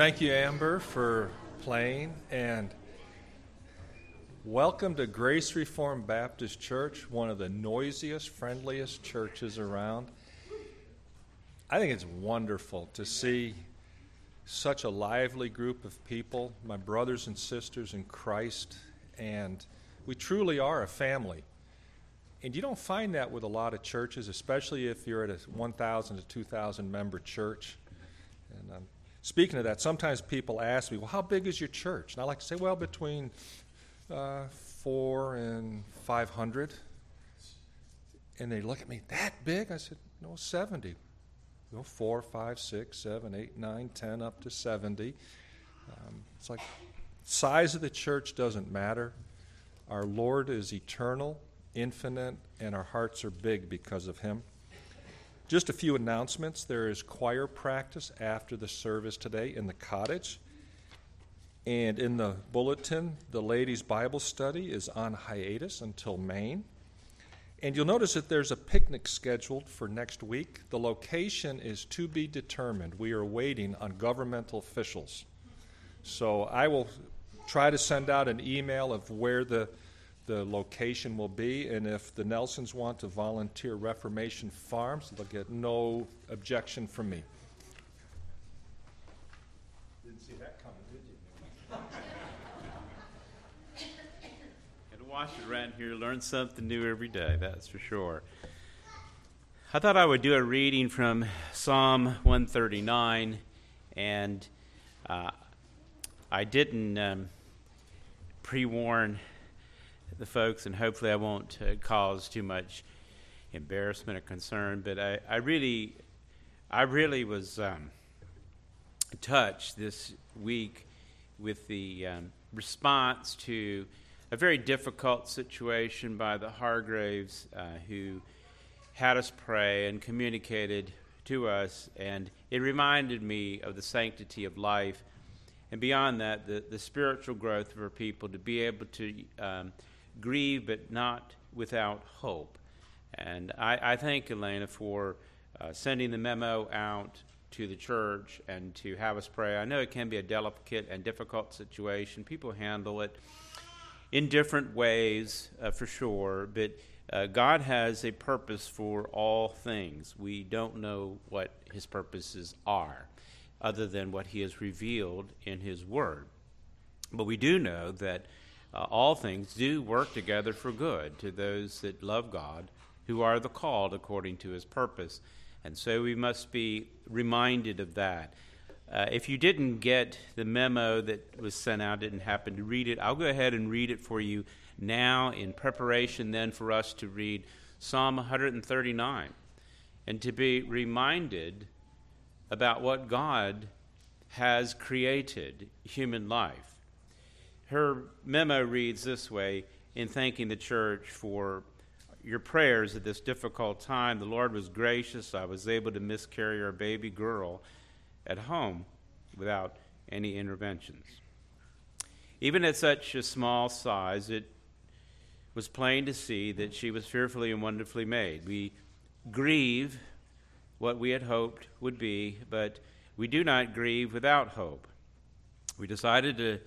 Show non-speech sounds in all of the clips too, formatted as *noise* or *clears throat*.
Thank you, Amber, for playing. And welcome to Grace Reformed Baptist Church, one of the noisiest, friendliest churches around. I think it's wonderful to see such a lively group of people, my brothers and sisters in Christ, and we truly are a family. And you don't find that with a lot of churches, especially if you're at a 1,000 to 2,000 member church. And I'm Speaking of that, sometimes people ask me, well, how big is your church? And I like to say, well, between uh, four and 500. And they look at me, that big? I said, no, 70. You know, four, five, six, seven, eight, nine, ten, up to 70. Um, it's like size of the church doesn't matter. Our Lord is eternal, infinite, and our hearts are big because of Him. Just a few announcements. There is choir practice after the service today in the cottage. And in the bulletin, the ladies' Bible study is on hiatus until May. And you'll notice that there's a picnic scheduled for next week. The location is to be determined. We are waiting on governmental officials. So I will try to send out an email of where the the location will be, and if the Nelsons want to volunteer Reformation Farms, they'll get no objection from me. Didn't see that coming, did you? *laughs* Gotta watch it around here, learn something new every day, that's for sure. I thought I would do a reading from Psalm 139, and uh, I didn't um, pre warn the folks, and hopefully I won't uh, cause too much embarrassment or concern. But I, I really, I really was um, touched this week with the um, response to a very difficult situation by the Hargraves, uh, who had us pray and communicated to us, and it reminded me of the sanctity of life. And beyond that, the, the spiritual growth of our people to be able to um, grieve but not without hope. And I, I thank Elena for uh, sending the memo out to the church and to have us pray. I know it can be a delicate and difficult situation. People handle it in different ways, uh, for sure, but uh, God has a purpose for all things. We don't know what His purposes are, other than what He has revealed in His Word. But we do know that uh, all things do work together for good to those that love God, who are the called according to his purpose. And so we must be reminded of that. Uh, if you didn't get the memo that was sent out, didn't happen to read it, I'll go ahead and read it for you now in preparation then for us to read Psalm 139 and to be reminded about what God has created human life her memo reads this way in thanking the church for your prayers at this difficult time. The Lord was gracious. I was able to miscarry our baby girl at home without any interventions. Even at such a small size, it was plain to see that she was fearfully and wonderfully made. We grieve what we had hoped would be, but we do not grieve without hope. We decided to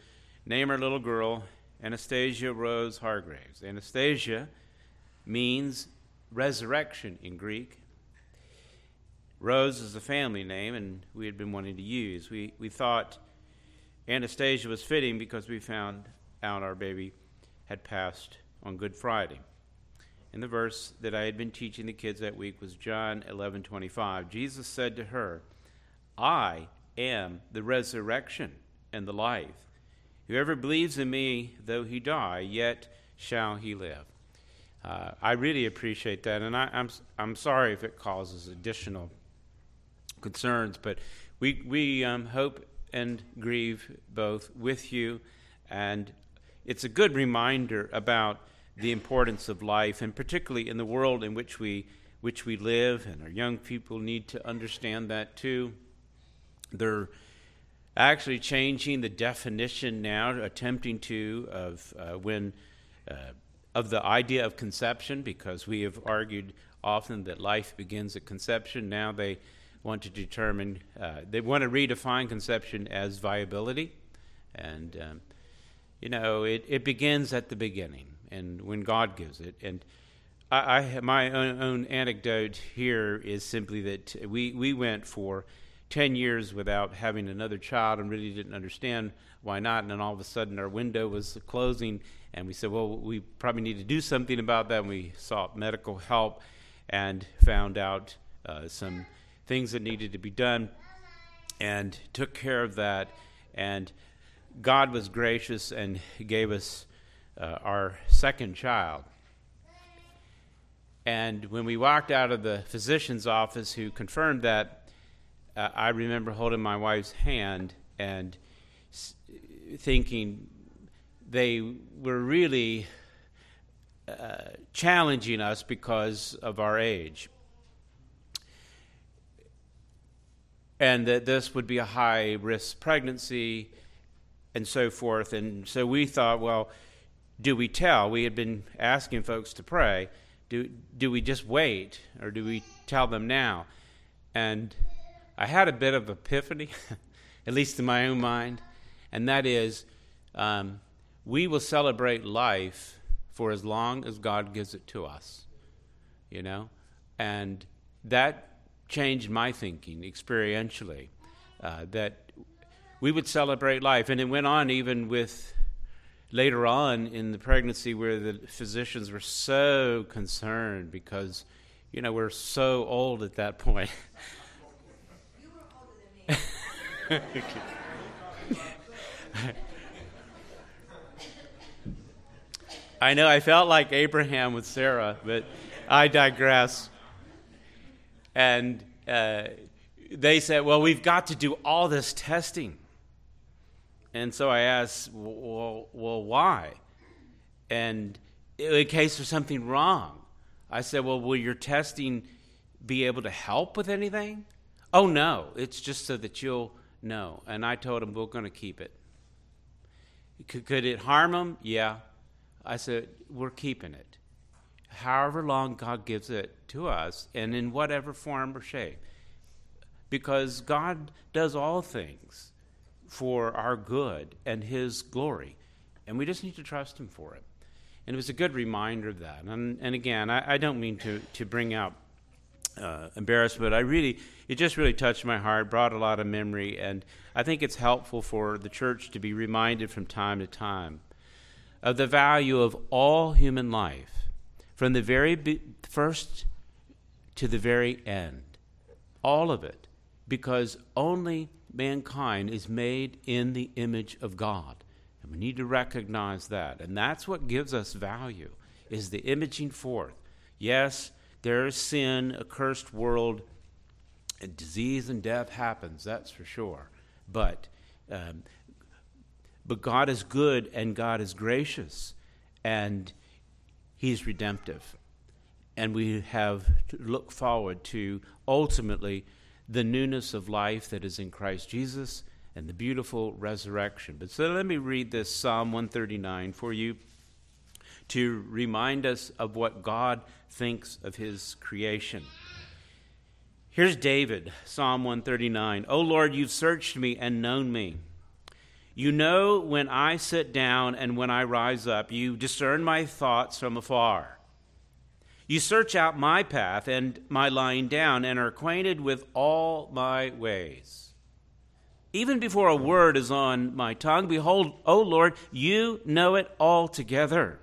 name our little girl Anastasia Rose Hargraves. Anastasia means resurrection in Greek. Rose is a family name, and we had been wanting to use. We, we thought Anastasia was fitting because we found out our baby had passed on Good Friday. And the verse that I had been teaching the kids that week was John 11:25. Jesus said to her, "I am the resurrection and the life. Whoever believes in me, though he die, yet shall he live. Uh, I really appreciate that, and I, am I'm, I'm sorry if it causes additional concerns, but we we um, hope and grieve both with you, and it's a good reminder about the importance of life, and particularly in the world in which we which we live, and our young people need to understand that too. They're actually changing the definition now, attempting to of uh, when uh, of the idea of conception, because we have argued often that life begins at conception. Now they want to determine, uh, they want to redefine conception as viability. And, um, you know, it, it begins at the beginning and when God gives it. And I, I my own, own, anecdote here is simply that we, we went for 10 years without having another child and really didn't understand why not. And then all of a sudden our window was closing and we said, well, we probably need to do something about that. And we sought medical help and found out uh, some things that needed to be done and took care of that. And God was gracious and gave us uh, our second child. And when we walked out of the physician's office who confirmed that, uh, I remember holding my wife's hand and s- thinking they were really uh, challenging us because of our age. And that this would be a high risk pregnancy and so forth. And so we thought, well, do we tell? We had been asking folks to pray. Do, do we just wait or do we tell them now? And I had a bit of epiphany, *laughs* at least in my own mind, and that is um, we will celebrate life for as long as God gives it to us, you know? And that changed my thinking experientially, uh, that we would celebrate life. And it went on even with later on in the pregnancy where the physicians were so concerned because, you know, we're so old at that point. *laughs* I know I felt like Abraham with Sarah, but I digress. And uh, they said, well, we've got to do all this testing. And so I asked, well, well why? And in case there's something wrong, I said, well, will your testing be able to help with anything? Oh, no, it's just so that you'll know. And I told him, we're going to keep it. Could, could it harm them? Yeah. I said, we're keeping it. However long God gives it to us, and in whatever form or shape. Because God does all things for our good and His glory. And we just need to trust Him for it. And it was a good reminder of that. And, and again, I, I don't mean to, to bring out uh, embarrassment. I really, it just really touched my heart, brought a lot of memory, and I think it's helpful for the church to be reminded from time to time of the value of all human life, from the very be- first to the very end. All of it, because only mankind is made in the image of God. And we need to recognize that. And that's what gives us value, is the imaging forth. Yes, there is sin, a cursed world, and disease and death happens, that's for sure. But, um, but God is good and God is gracious, and He's redemptive. And we have to look forward to ultimately the newness of life that is in Christ Jesus and the beautiful resurrection. But so let me read this Psalm 139 for you to remind us of what God thinks of his creation. Here's David, Psalm 139. O Lord, you've searched me and known me. You know when I sit down and when I rise up. You discern my thoughts from afar. You search out my path and my lying down and are acquainted with all my ways. Even before a word is on my tongue, behold, O Lord, you know it altogether.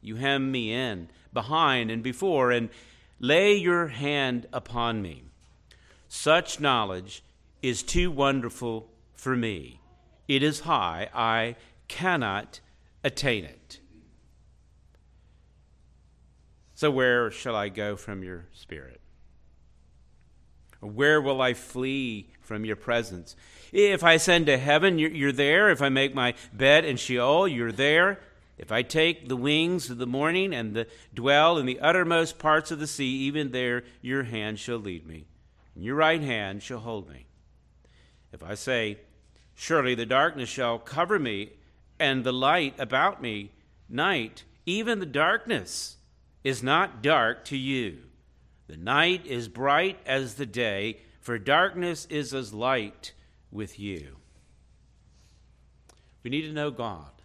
You hem me in, behind and before, and lay your hand upon me. Such knowledge is too wonderful for me. It is high, I cannot attain it. So, where shall I go from your spirit? Where will I flee from your presence? If I ascend to heaven, you're there. If I make my bed in Sheol, you're there. If I take the wings of the morning and the, dwell in the uttermost parts of the sea, even there your hand shall lead me, and your right hand shall hold me. If I say, Surely the darkness shall cover me, and the light about me night, even the darkness is not dark to you. The night is bright as the day, for darkness is as light with you. We need to know God.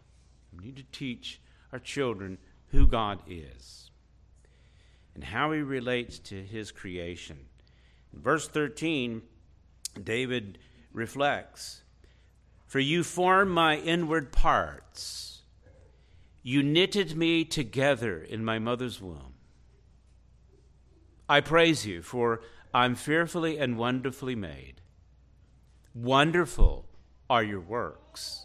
We need to teach our children who God is and how he relates to his creation. In verse 13, David reflects For you formed my inward parts, you knitted me together in my mother's womb. I praise you, for I'm fearfully and wonderfully made. Wonderful are your works.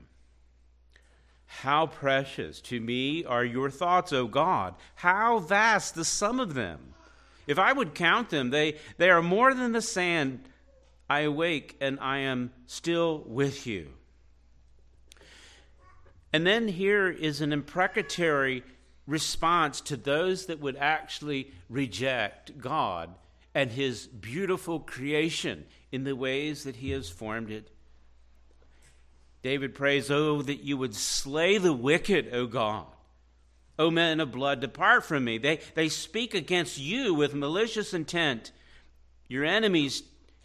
How precious to me are your thoughts, O God! How vast the sum of them! If I would count them, they, they are more than the sand. I awake and I am still with you. And then here is an imprecatory response to those that would actually reject God and his beautiful creation in the ways that he has formed it. David prays, Oh, that you would slay the wicked, O God. O men of blood, depart from me. They, they speak against you with malicious intent. Your enemies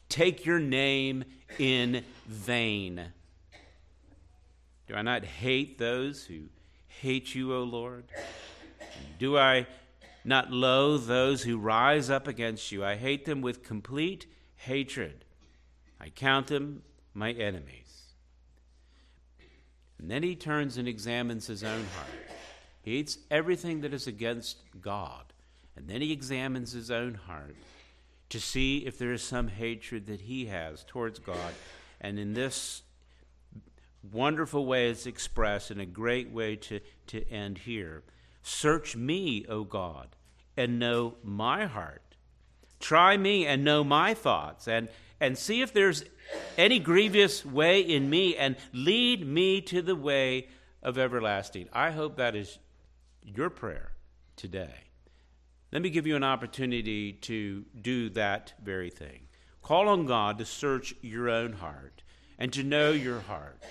take your name in vain. Do I not hate those who hate you, O Lord? Do I not loathe those who rise up against you. I hate them with complete hatred. I count them my enemies. And then he turns and examines his own heart. He hates everything that is against God. And then he examines his own heart to see if there is some hatred that he has towards God. And in this wonderful way, it's expressed in a great way to, to end here. Search me, O God, and know my heart. Try me and know my thoughts, and, and see if there's any grievous way in me, and lead me to the way of everlasting. I hope that is your prayer today. Let me give you an opportunity to do that very thing. Call on God to search your own heart and to know your heart.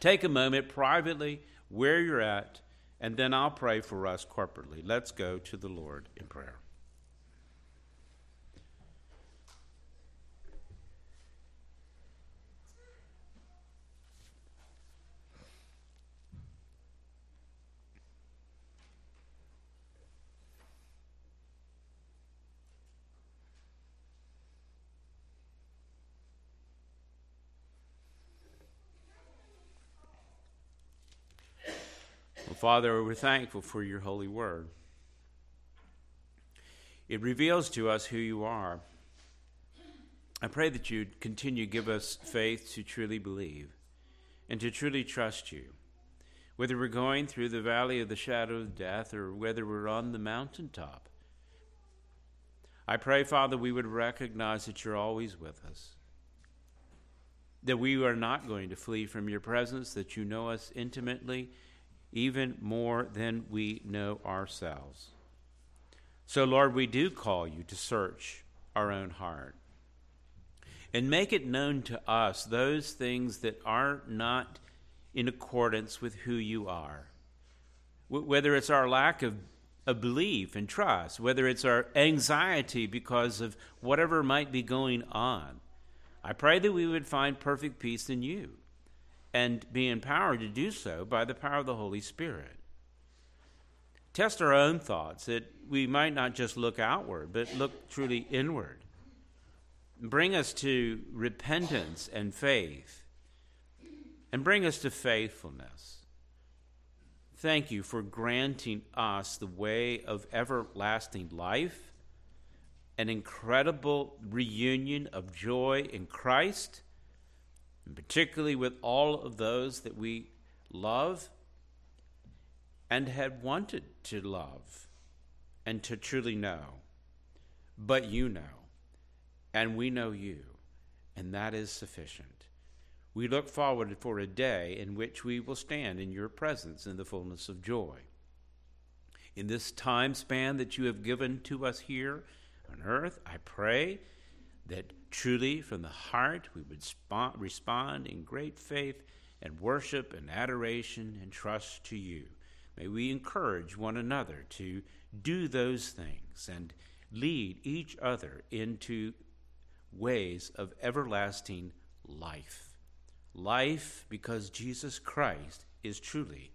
Take a moment privately where you're at and then I'll pray for us corporately. Let's go to the Lord in prayer. Father, we're thankful for your holy word. It reveals to us who you are. I pray that you'd continue to give us faith to truly believe and to truly trust you. Whether we're going through the valley of the shadow of death or whether we're on the mountaintop, I pray, Father, we would recognize that you're always with us, that we are not going to flee from your presence, that you know us intimately even more than we know ourselves. So, Lord, we do call you to search our own heart and make it known to us those things that are not in accordance with who you are. whether it's our lack of, a belief and trust, whether it's our anxiety because of whatever might be going on, I pray that we would find perfect peace in you and be empowered to do so by the power of the Holy Spirit. Test our own thoughts that we might not just look outward, but look truly inward. Bring us to repentance and faith, and bring us to faithfulness. Thank you for granting us the way of everlasting life, an incredible reunion of joy in Christ and particularly with all of those that we love and had wanted to love and to truly know. But you know, and we know you, and that is sufficient. We look forward for a day in which we will stand in your presence in the fullness of joy. In this time span that you have given to us here on earth, I pray that truly from the heart we would respond in great faith and worship and adoration and trust to you. May we encourage one another to do those things and lead each other into ways of everlasting life. Life because Jesus Christ is truly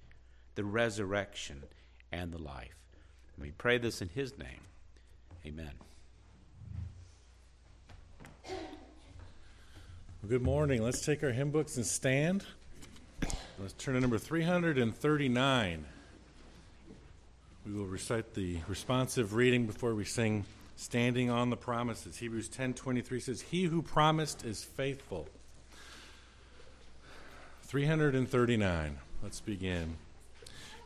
the resurrection and the life. And we pray this in his name. Amen. Good morning. Let's take our hymn books and stand. Let's turn to number 339. We will recite the responsive reading before we sing standing on the promises. Hebrews 10:23 says, "He who promised is faithful." 339. Let's begin.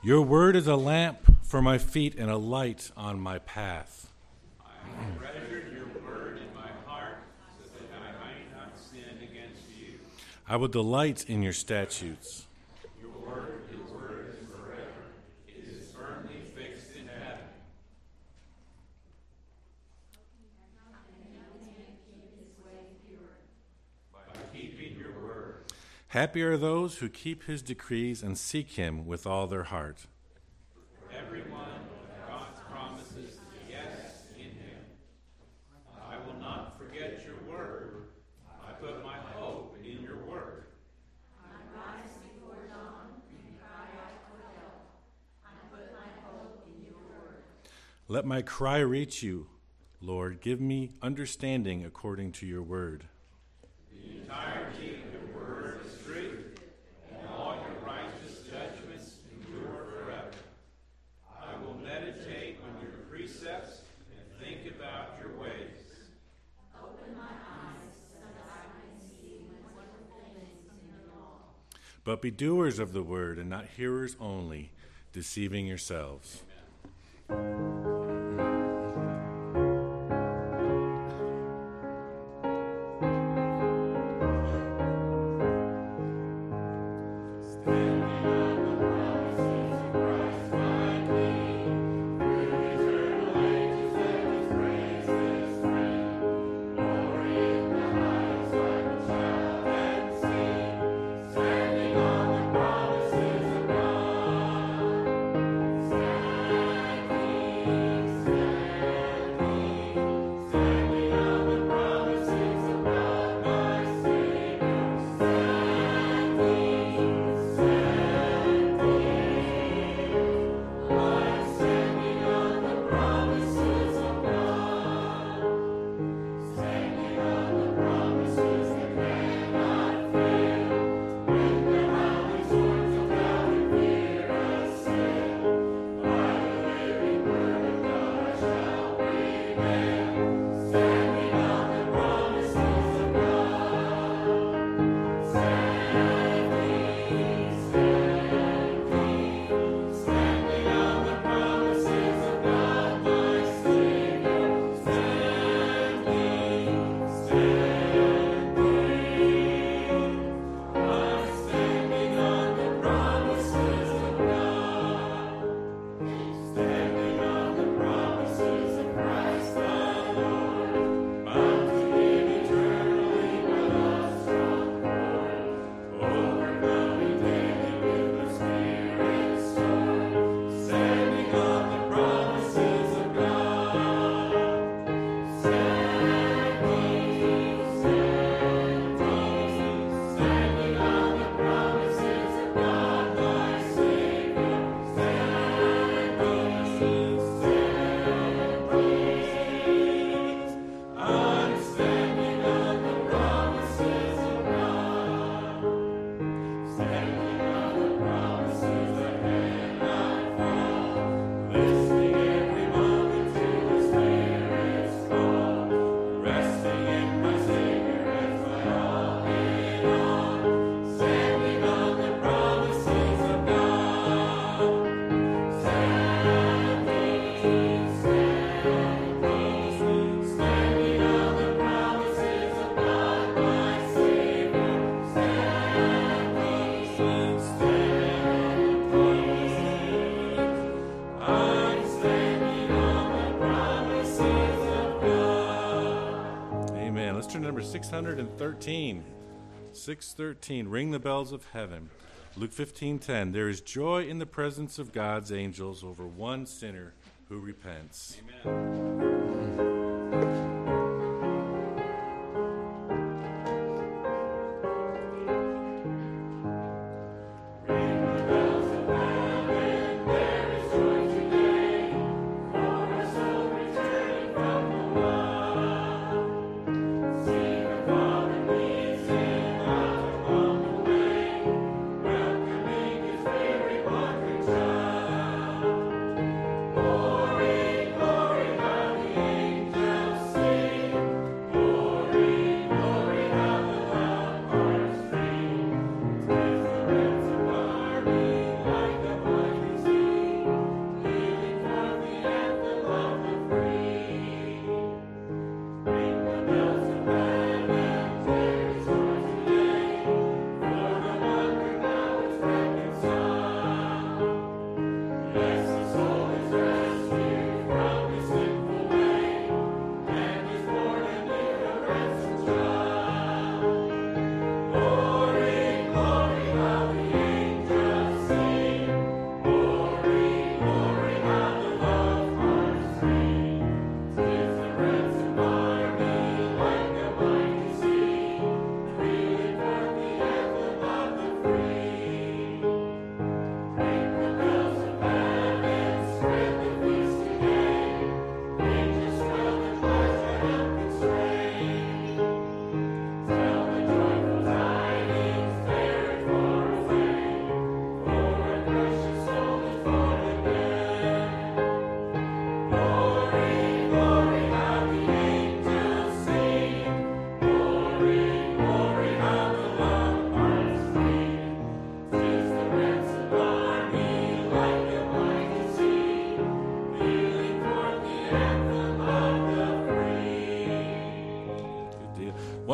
Your word is a lamp for my feet and a light on my path. I treasured your word in my heart so that I might not sin against you. I will delight in your statutes. Your word, your word is forever. It is firmly fixed in heaven. By keeping your word. Happy are those who keep his decrees and seek him with all their heart. Everyone God's promises yes in him. I will not forget your word. I put my hope in your word. I rise before dawn and cry out for help. I put my hope in your word. Let my cry reach you, Lord. Give me understanding according to your word. The entirety of your word is truth, and all your righteous judgments endure forever. I will meditate on your precepts and think about your ways. Open my eyes so that I can see wonderful things in your law. But be doers of the word and not hearers only, deceiving yourselves. Amen. 613. 613. Ring the bells of heaven. Luke 15:10. There is joy in the presence of God's angels over one sinner who repents. Amen.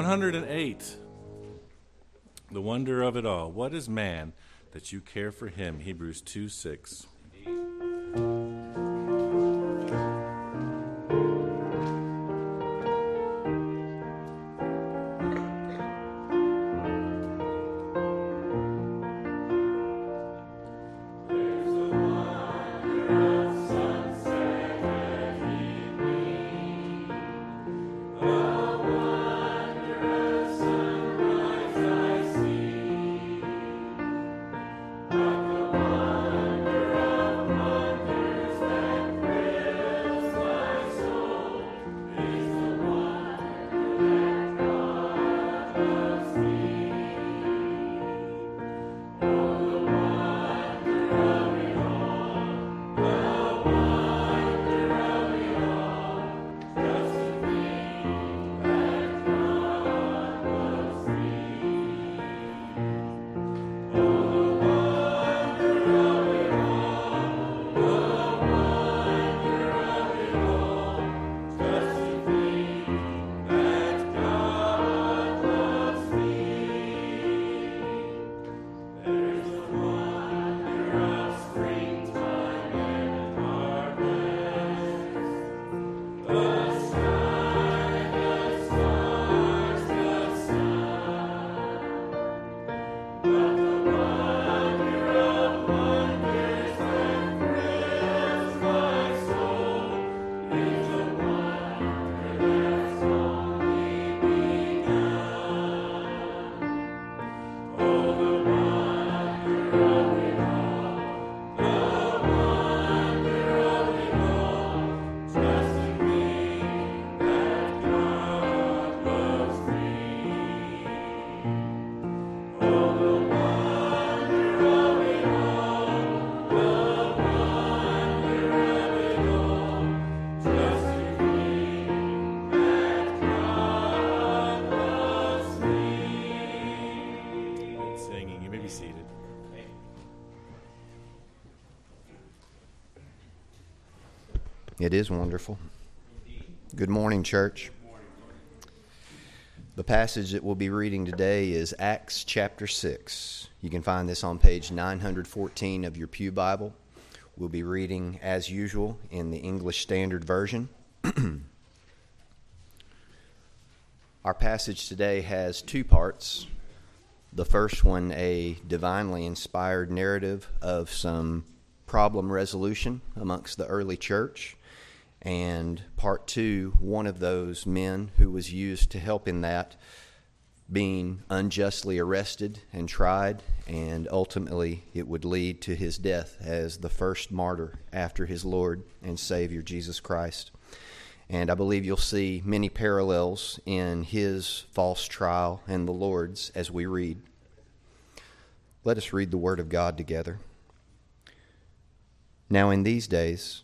108. The wonder of it all. What is man that you care for him? Hebrews 2 6. It is wonderful. Good morning, church. The passage that we'll be reading today is Acts chapter 6. You can find this on page 914 of your Pew Bible. We'll be reading, as usual, in the English Standard Version. *clears throat* Our passage today has two parts. The first one, a divinely inspired narrative of some problem resolution amongst the early church. And part two, one of those men who was used to help in that being unjustly arrested and tried, and ultimately it would lead to his death as the first martyr after his Lord and Savior Jesus Christ. And I believe you'll see many parallels in his false trial and the Lord's as we read. Let us read the Word of God together. Now, in these days,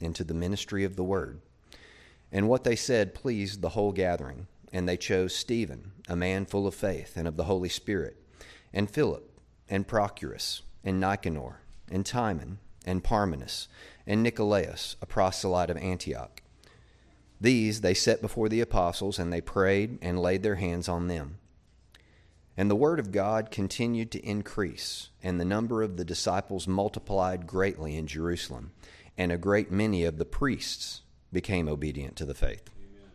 and to the ministry of the word. And what they said pleased the whole gathering, and they chose Stephen, a man full of faith and of the Holy Spirit, and Philip, and Prochorus, and Nicanor, and Timon, and Parmenas, and Nicolaus, a proselyte of Antioch these they set before the apostles, and they prayed and laid their hands on them. And the word of God continued to increase, and the number of the disciples multiplied greatly in Jerusalem, and a great many of the priests became obedient to the faith. Amen.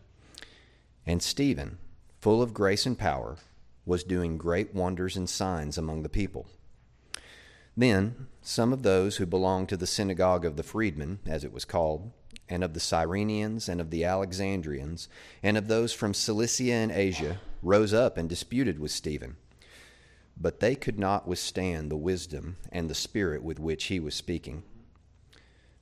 And Stephen, full of grace and power, was doing great wonders and signs among the people. Then some of those who belonged to the synagogue of the freedmen, as it was called, and of the Cyrenians, and of the Alexandrians, and of those from Cilicia and Asia, rose up and disputed with Stephen. But they could not withstand the wisdom and the spirit with which he was speaking.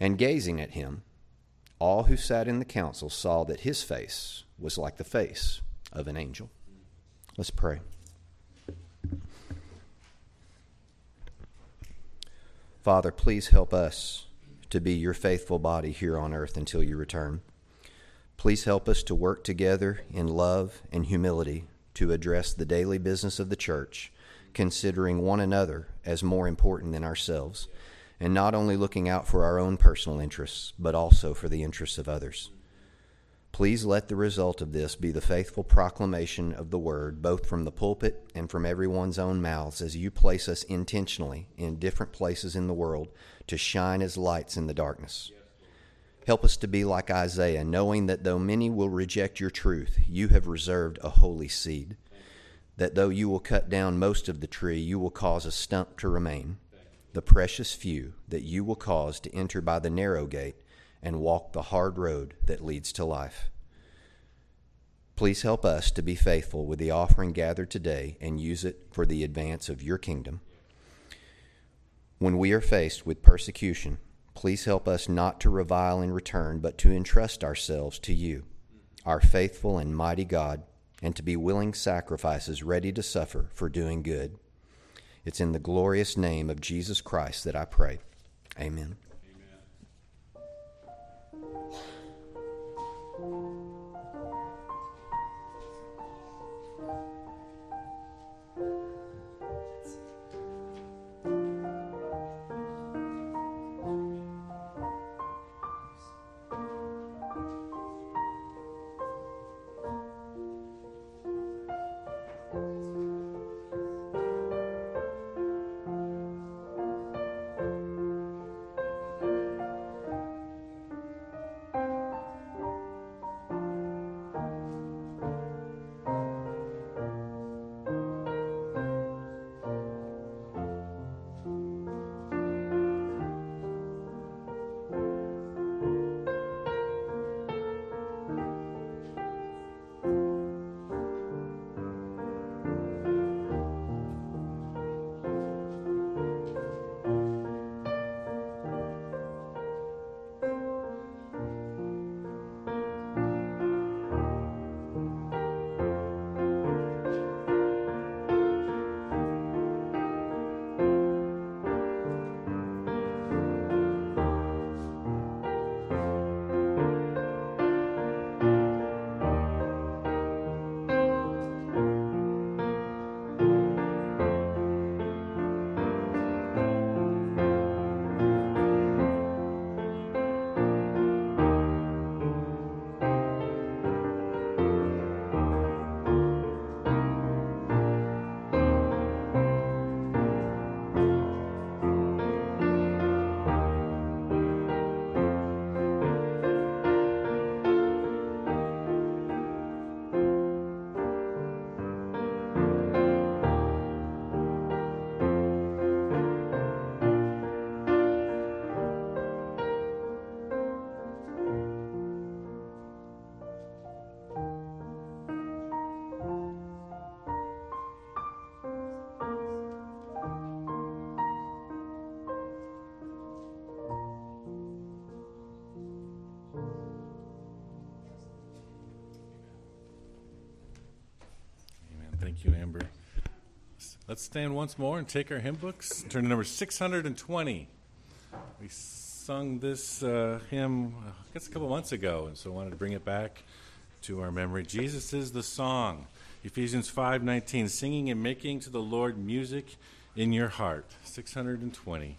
And gazing at him, all who sat in the council saw that his face was like the face of an angel. Let's pray. Father, please help us to be your faithful body here on earth until you return. Please help us to work together in love and humility to address the daily business of the church, considering one another as more important than ourselves, and not only looking out for our own personal interests, but also for the interests of others. Please let the result of this be the faithful proclamation of the word, both from the pulpit and from everyone's own mouths, as you place us intentionally in different places in the world to shine as lights in the darkness. Help us to be like Isaiah, knowing that though many will reject your truth, you have reserved a holy seed. That though you will cut down most of the tree, you will cause a stump to remain, the precious few that you will cause to enter by the narrow gate and walk the hard road that leads to life. Please help us to be faithful with the offering gathered today and use it for the advance of your kingdom. When we are faced with persecution, please help us not to revile in return, but to entrust ourselves to you, our faithful and mighty God, and to be willing sacrifices ready to suffer for doing good. It's in the glorious name of Jesus Christ that I pray. Amen. Thank you, Amber. Let's stand once more and take our hymn books. Turn to number 620. We sung this uh, hymn, I guess, a couple months ago, and so I wanted to bring it back to our memory. Jesus is the song. Ephesians 5:19, singing and making to the Lord music in your heart. 620.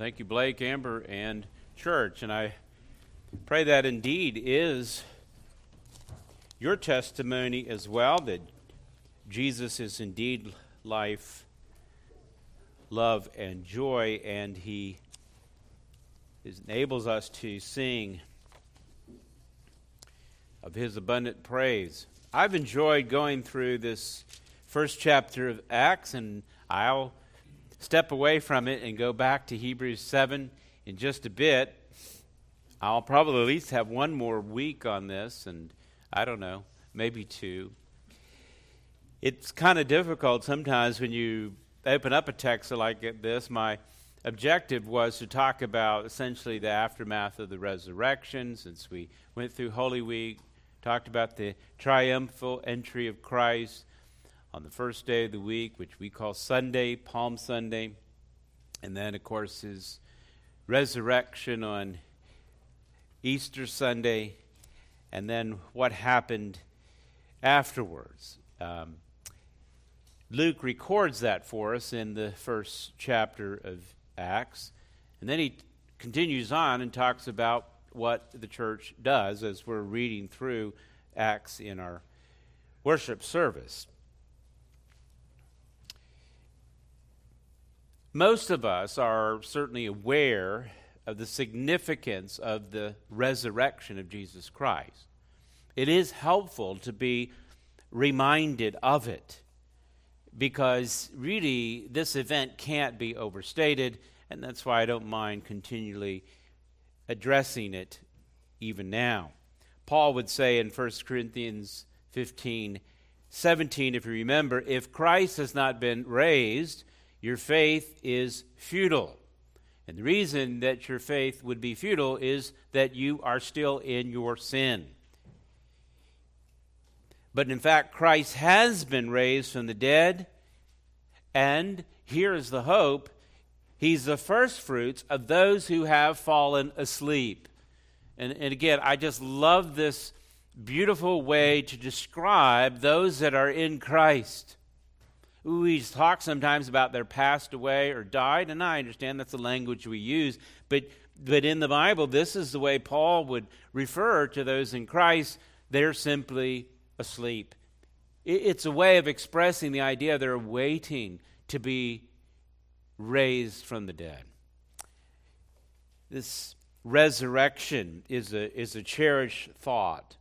Thank you, Blake, Amber, and church. And I pray that indeed is your testimony as well that Jesus is indeed life, love, and joy, and He enables us to sing of His abundant praise. I've enjoyed going through this first chapter of Acts, and I'll step away from it and go back to Hebrews 7 in just a bit. I'll probably at least have one more week on this, and I don't know, maybe two. It's kind of difficult sometimes when you open up a text like this. My objective was to talk about essentially the aftermath of the resurrection, since we went through Holy Week, talked about the triumphal entry of Christ, on the first day of the week, which we call Sunday, Palm Sunday. And then, of course, his resurrection on Easter Sunday. And then what happened afterwards. Um, Luke records that for us in the first chapter of Acts. And then he continues on and talks about what the church does as we're reading through Acts in our worship service. Most of us are certainly aware of the significance of the resurrection of Jesus Christ. It is helpful to be reminded of it because really this event can't be overstated, and that's why I don't mind continually addressing it even now. Paul would say in 1 Corinthians 15 17, if you remember, if Christ has not been raised, your faith is futile. And the reason that your faith would be futile is that you are still in your sin. But in fact, Christ has been raised from the dead, and here is the hope He's the first fruits of those who have fallen asleep. And, and again, I just love this beautiful way to describe those that are in Christ. We talk sometimes about they're passed away or died, and I understand that's the language we use, but but in the Bible, this is the way Paul would refer to those in Christ. They're simply asleep. It's a way of expressing the idea they're waiting to be raised from the dead. This resurrection is a, is a cherished thought.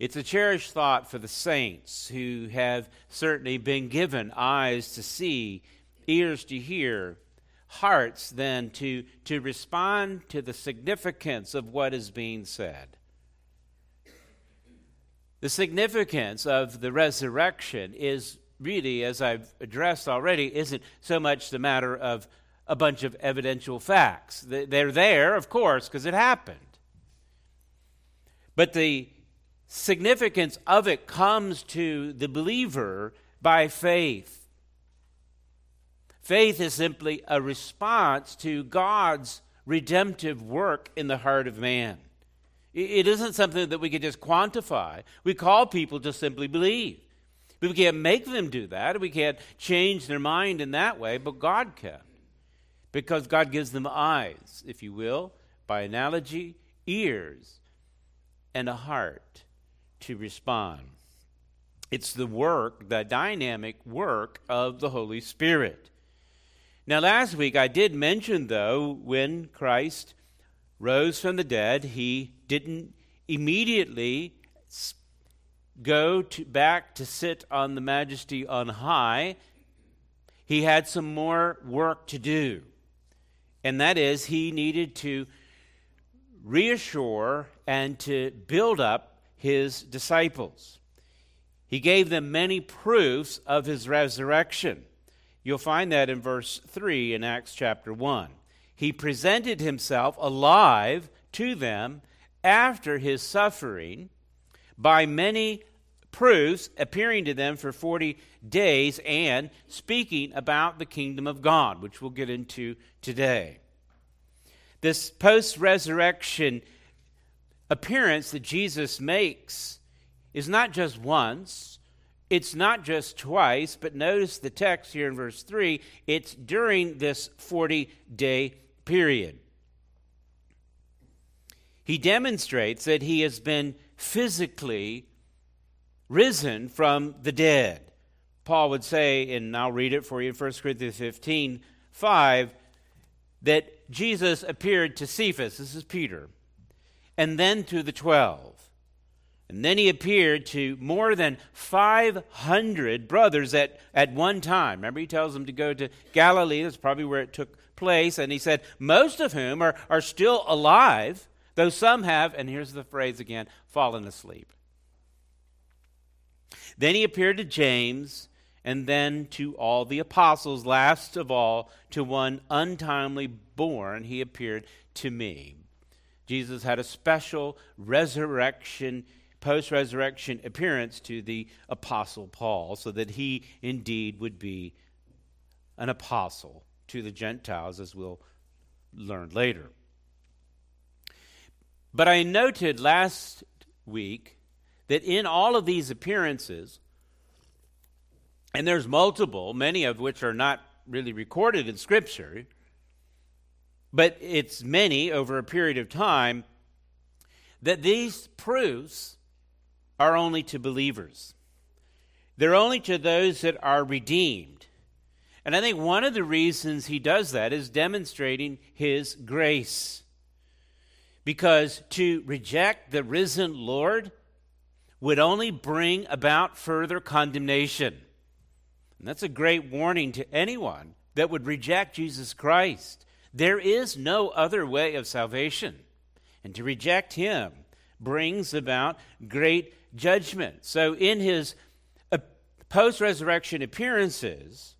It's a cherished thought for the saints who have certainly been given eyes to see, ears to hear, hearts then to, to respond to the significance of what is being said. The significance of the resurrection is really, as I've addressed already, isn't so much the matter of a bunch of evidential facts. They're there, of course, because it happened. But the significance of it comes to the believer by faith. Faith is simply a response to God's redemptive work in the heart of man. It isn't something that we can just quantify. We call people to simply believe. But We can't make them do that. We can't change their mind in that way, but God can. Because God gives them eyes, if you will, by analogy, ears, and a heart to respond. It's the work, the dynamic work of the Holy Spirit. Now, last week I did mention, though, when Christ rose from the dead, he didn't immediately go to, back to sit on the majesty on high. He had some more work to do. And that is, he needed to reassure and to build up his disciples. He gave them many proofs of his resurrection. You'll find that in verse 3 in Acts chapter 1. He presented himself alive to them after his suffering by many proofs, appearing to them for 40 days and speaking about the kingdom of God, which we'll get into today. This post resurrection appearance that Jesus makes is not just once, it's not just twice, but notice the text here in verse 3 it's during this 40 day period. He demonstrates that he has been physically risen from the dead. Paul would say, and I'll read it for you in 1 Corinthians 15 5, that Jesus appeared to Cephas, this is Peter, and then to the twelve. And then he appeared to more than 500 brothers at, at one time. Remember, he tells them to go to Galilee. That's probably where it took place. And he said, most of whom are, are still alive, though some have, and here's the phrase again, fallen asleep. Then he appeared to James, and then to all the apostles. Last of all, to one untimely born, he appeared to me. Jesus had a special resurrection post resurrection appearance to the Apostle Paul so that he indeed would be an apostle to the Gentiles, as we'll learn later. But I noted last week that in all of these appearances, and there's multiple, many of which are not really recorded in Scripture, but it's many over a period of time, that these proofs are only to believers. They're only to those that are redeemed. And I think one of the reasons he does that is demonstrating his grace. Because to reject the risen Lord would only bring about further condemnation. And that's a great warning to anyone that would reject Jesus Christ. There is no other way of salvation. And to reject him brings about great judgment. So, in his uh, post resurrection appearances,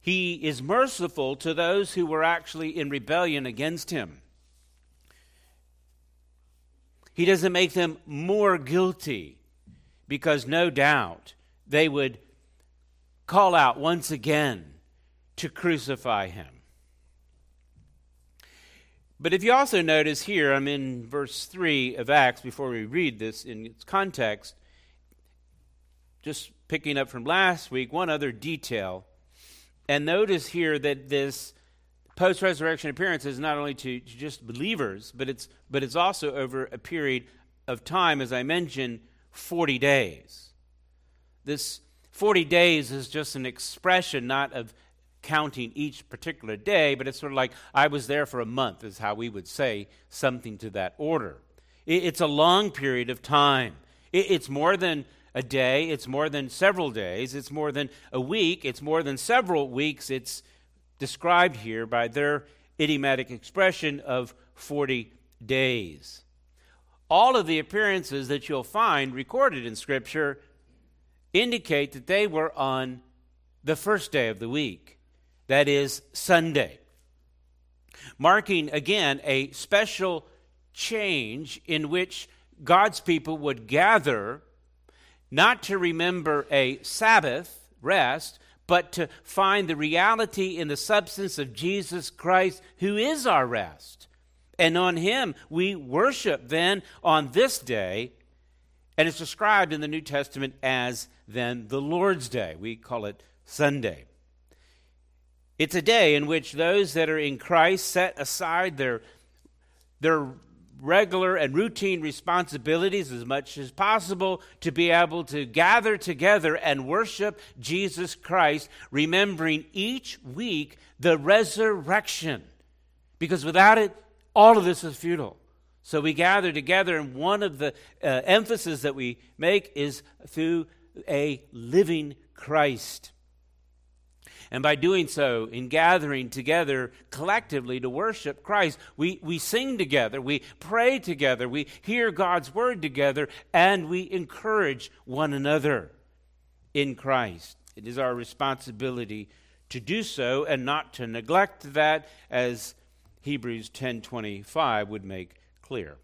he is merciful to those who were actually in rebellion against him. He doesn't make them more guilty because no doubt they would call out once again to crucify him. But if you also notice here, I'm in verse 3 of Acts before we read this in its context, just picking up from last week, one other detail. And notice here that this post resurrection appearance is not only to, to, just believers, but it's, but it's also over a period of time, as I mentioned, 40 days. This 40 days is just an expression not of counting each particular day, but it's sort of like I was there for a month, is how we would say something to that order. It's a long period of time. It's more than a day, it's more than several days, it's more than a week, it's more than several weeks. It's described here by their idiomatic expression of 40 days. All of the appearances that you'll find recorded in Scripture indicate that they were on the first day of the week, that is, Sunday, marking again a special change in which God's people would gather not to remember a Sabbath rest, but to find the reality in the substance of Jesus Christ, who is our rest. And on Him we worship then on this day, and it's described in the New Testament as then the Lord's Day. We call it Sunday. It's a day in which those that are in Christ set aside their, their regular and routine responsibilities as much as possible to be able to gather together and worship Jesus Christ, remembering each week the resurrection. Because without it, all of this is futile. So we gather together, and one of the uh, emphasis that we make is through a living Christ. And by doing so, in gathering together collectively to worship Christ, we, we sing together, we pray together, we hear God's word together, and we encourage one another in Christ. It is our responsibility to do so and not to neglect that as Hebrews 10:25 would make clear.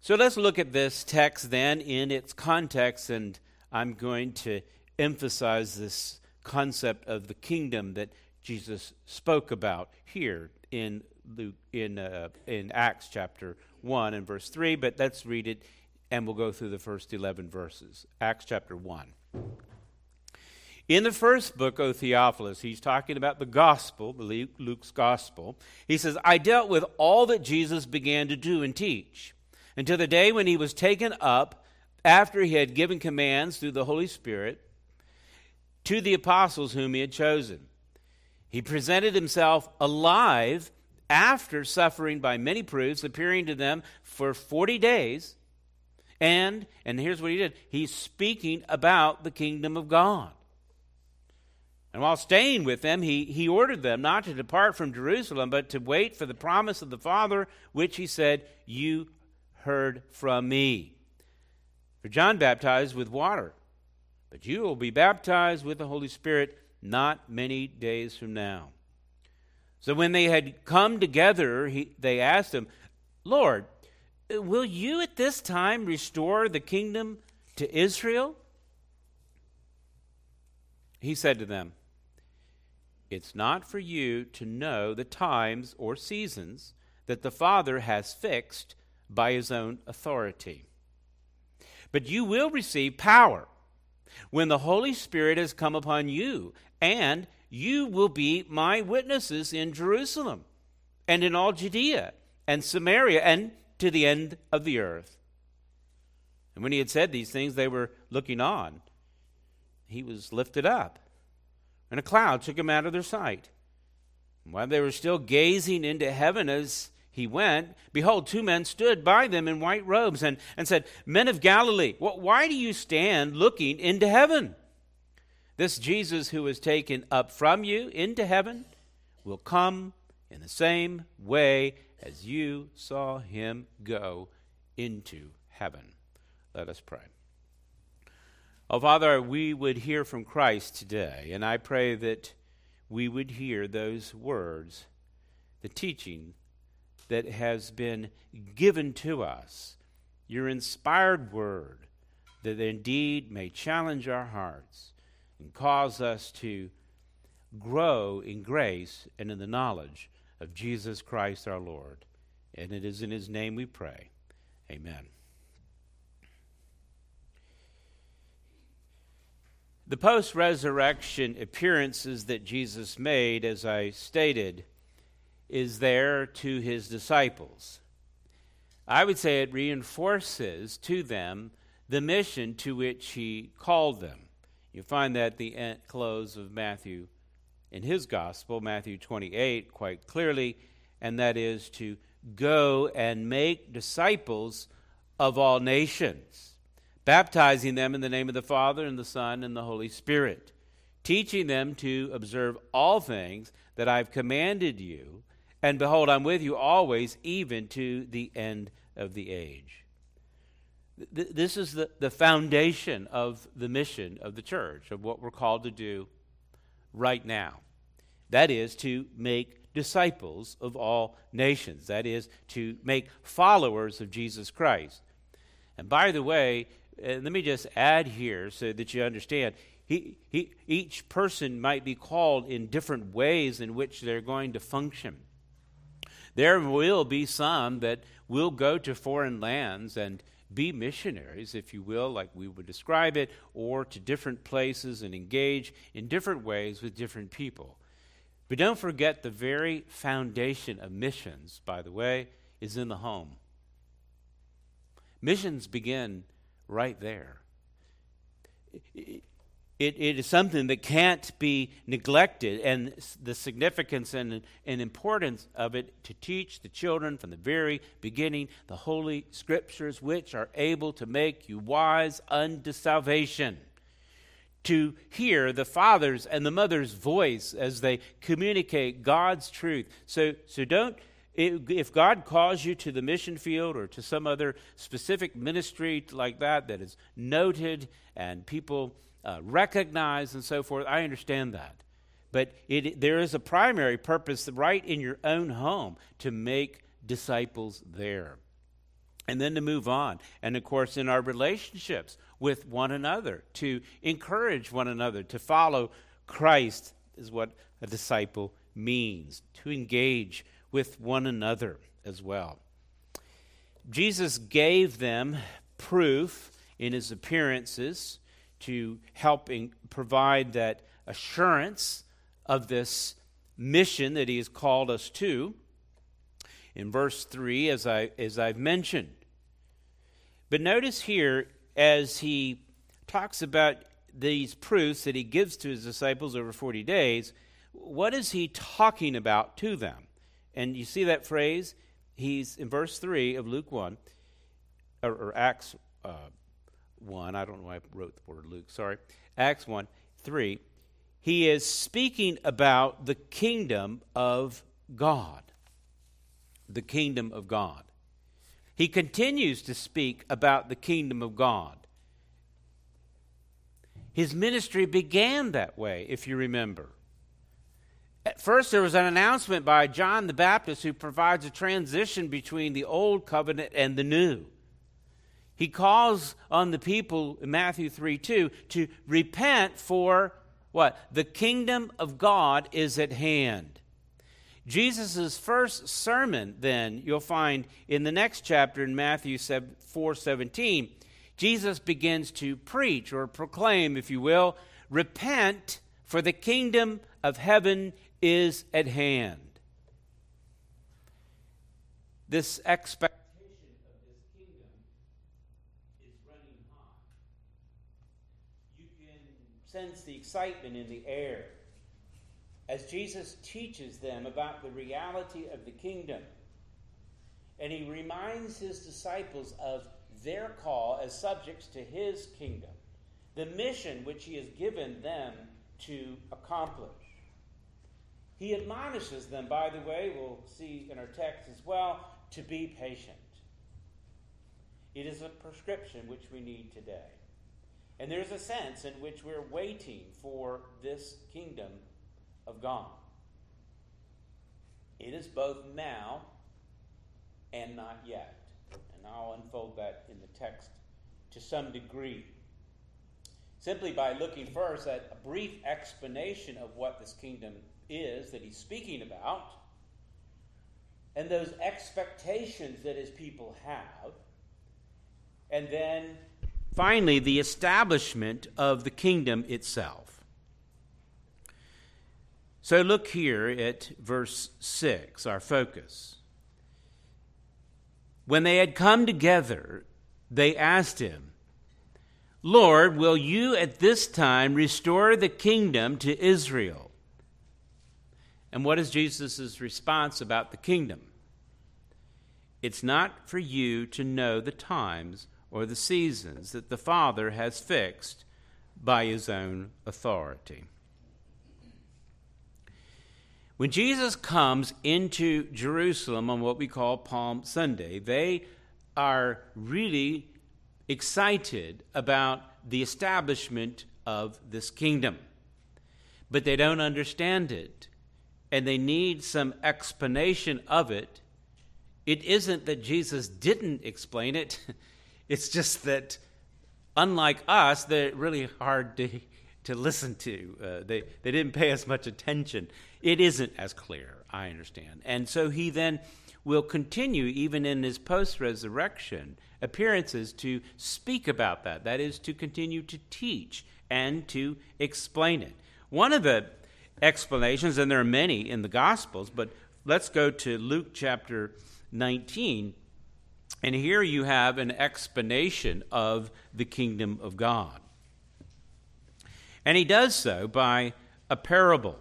So let's look at this text then in its context and I'm going to emphasize this concept of the kingdom that Jesus spoke about here in Luke, in uh, in Acts chapter one and verse three. But let's read it, and we'll go through the first eleven verses. Acts chapter one. In the first book, O Theophilus, he's talking about the gospel, Luke's gospel. He says, I dealt with all that Jesus began to do and teach until the day when he was taken up after he had given commands through the Holy Spirit to the apostles whom he had chosen. He presented himself alive after suffering by many proofs, appearing to them for 40 days. And, and here's what he did he's speaking about the kingdom of God. And while staying with them, he, he ordered them not to depart from Jerusalem, but to wait for the promise of the Father, which he said, You heard from me. For John baptized with water but you will be baptized with the Holy Spirit not many days from now. So when they had come together, he, they asked him, Lord, will you at this time restore the kingdom to Israel? He said to them, It's not for you to know the times or seasons that the Father has fixed by his own authority. But you will receive power when the Holy Spirit has come upon you, and you will be my witnesses in Jerusalem and in all Judea and Samaria and to the end of the earth. And when he had said these things, they were looking on. He was lifted up, and a cloud took him out of their sight. And while they were still gazing into heaven as he went, behold, two men stood by them in white robes and, and said, Men of Galilee, why do you stand looking into heaven? This Jesus who was taken up from you into heaven will come in the same way as you saw him go into heaven. Let us pray. Oh, Father, we would hear from Christ today, and I pray that we would hear those words, the teaching that has been given to us, your inspired word, that indeed may challenge our hearts and cause us to grow in grace and in the knowledge of Jesus Christ our Lord. And it is in his name we pray. Amen. The post resurrection appearances that Jesus made, as I stated, is there to his disciples. I would say it reinforces to them the mission to which he called them. You find that at the end, close of Matthew in his gospel, Matthew 28, quite clearly, and that is to go and make disciples of all nations, baptizing them in the name of the Father and the Son and the Holy Spirit, teaching them to observe all things that I've commanded you, and behold, I'm with you always, even to the end of the age. This is the, the foundation of the mission of the church, of what we're called to do right now. That is to make disciples of all nations. That is to make followers of Jesus Christ. And by the way, uh, let me just add here so that you understand. He, he, each person might be called in different ways in which they're going to function. There will be some that will go to foreign lands and be missionaries, if you will, like we would describe it, or to different places and engage in different ways with different people. But don't forget the very foundation of missions, by the way, is in the home. Missions begin right there. It, it is something that can't be neglected, and the significance and, and importance of it to teach the children from the very beginning the Holy Scriptures, which are able to make you wise unto salvation. To hear the father's and the mother's voice as they communicate God's truth. So, so don't if God calls you to the mission field or to some other specific ministry like that that is noted and people uh, recognize and so forth. I understand that. But it, there is a primary purpose right in your own home to make disciples there. And then to move on. And of course, in our relationships with one another, to encourage one another to follow Christ is what a disciple means, to engage with one another as well. Jesus gave them proof in his appearances to help provide that assurance of this mission that he has called us to. In verse 3, as, I, as I've mentioned. But notice here, as he talks about these proofs that he gives to his disciples over 40 days, what is he talking about to them? And you see that phrase? He's in verse 3 of Luke 1, or, or Acts uh, 1. I don't know why I wrote the word Luke, sorry. Acts 1 3. He is speaking about the kingdom of God. The kingdom of God. He continues to speak about the kingdom of God. His ministry began that way, if you remember. At first, there was an announcement by John the Baptist who provides a transition between the old covenant and the new. He calls on the people in Matthew 3 2 to repent for what? The kingdom of God is at hand. Jesus' first sermon, then, you'll find in the next chapter in Matthew 4 17, Jesus begins to preach or proclaim, if you will, repent, for the kingdom of heaven is at hand. This expectation sense the excitement in the air as Jesus teaches them about the reality of the kingdom. And he reminds his disciples of their call as subjects to his kingdom, the mission which he has given them to accomplish. He admonishes them, by the way, we'll see in our text as well, to be patient. It is a prescription which we need today. And there's a sense in which we're waiting for this kingdom of God. It is both now and not yet. And I'll unfold that in the text to some degree. Simply by looking first at a brief explanation of what this kingdom is that he's speaking about, and those expectations that his people have, and then finally, the establishment of the kingdom itself. So look here at verse 6, our focus. When they had come together, they asked him, Lord, will you at this time restore the kingdom to Israel? And what is Jesus' response about the kingdom? It's not for you to know the times or the seasons that the Father has fixed by his own authority. When Jesus comes into Jerusalem on what we call Palm Sunday, they are really excited about the establishment of this kingdom. But they don't understand it, and they need some explanation of it. It isn't that Jesus didn't explain it, *laughs* it's just that, unlike us, they're really hard to, to listen to. Uh, they, they didn't pay as much attention. It isn't as clear, I understand. And so he then will continue, even in his post resurrection appearances, to speak about that. That is, to continue to teach and to explain it. One of the explanations, and there are many in the Gospels, but let's go to Luke chapter 19. And here you have an explanation of the kingdom of God. And he does so by a parable.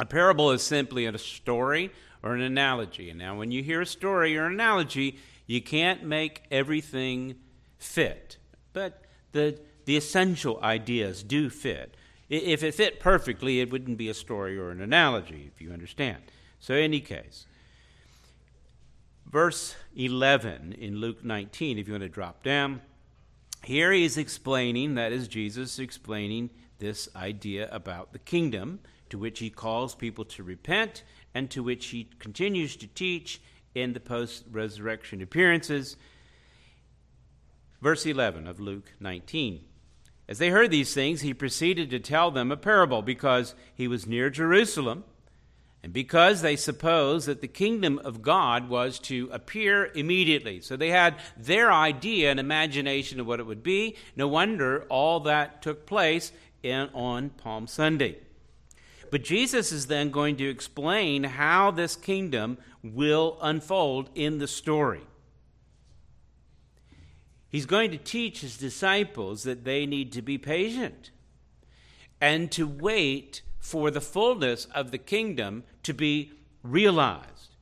A parable is simply a story or an analogy. And now, when you hear a story or an analogy, you can't make everything fit. But the, the essential ideas do fit. If it fit perfectly, it wouldn't be a story or an analogy, if you understand. So, in any case, verse 11 in Luke 19, if you want to drop down, here he is explaining, that is Jesus explaining this idea about the kingdom, to which he calls people to repent and to which he continues to teach in the post resurrection appearances. Verse 11 of Luke 19. As they heard these things, he proceeded to tell them a parable because he was near Jerusalem and because they supposed that the kingdom of God was to appear immediately. So they had their idea and imagination of what it would be. No wonder all that took place in, on Palm Sunday. But Jesus is then going to explain how this kingdom will unfold in the story. He's going to teach his disciples that they need to be patient and to wait for the fullness of the kingdom to be realized.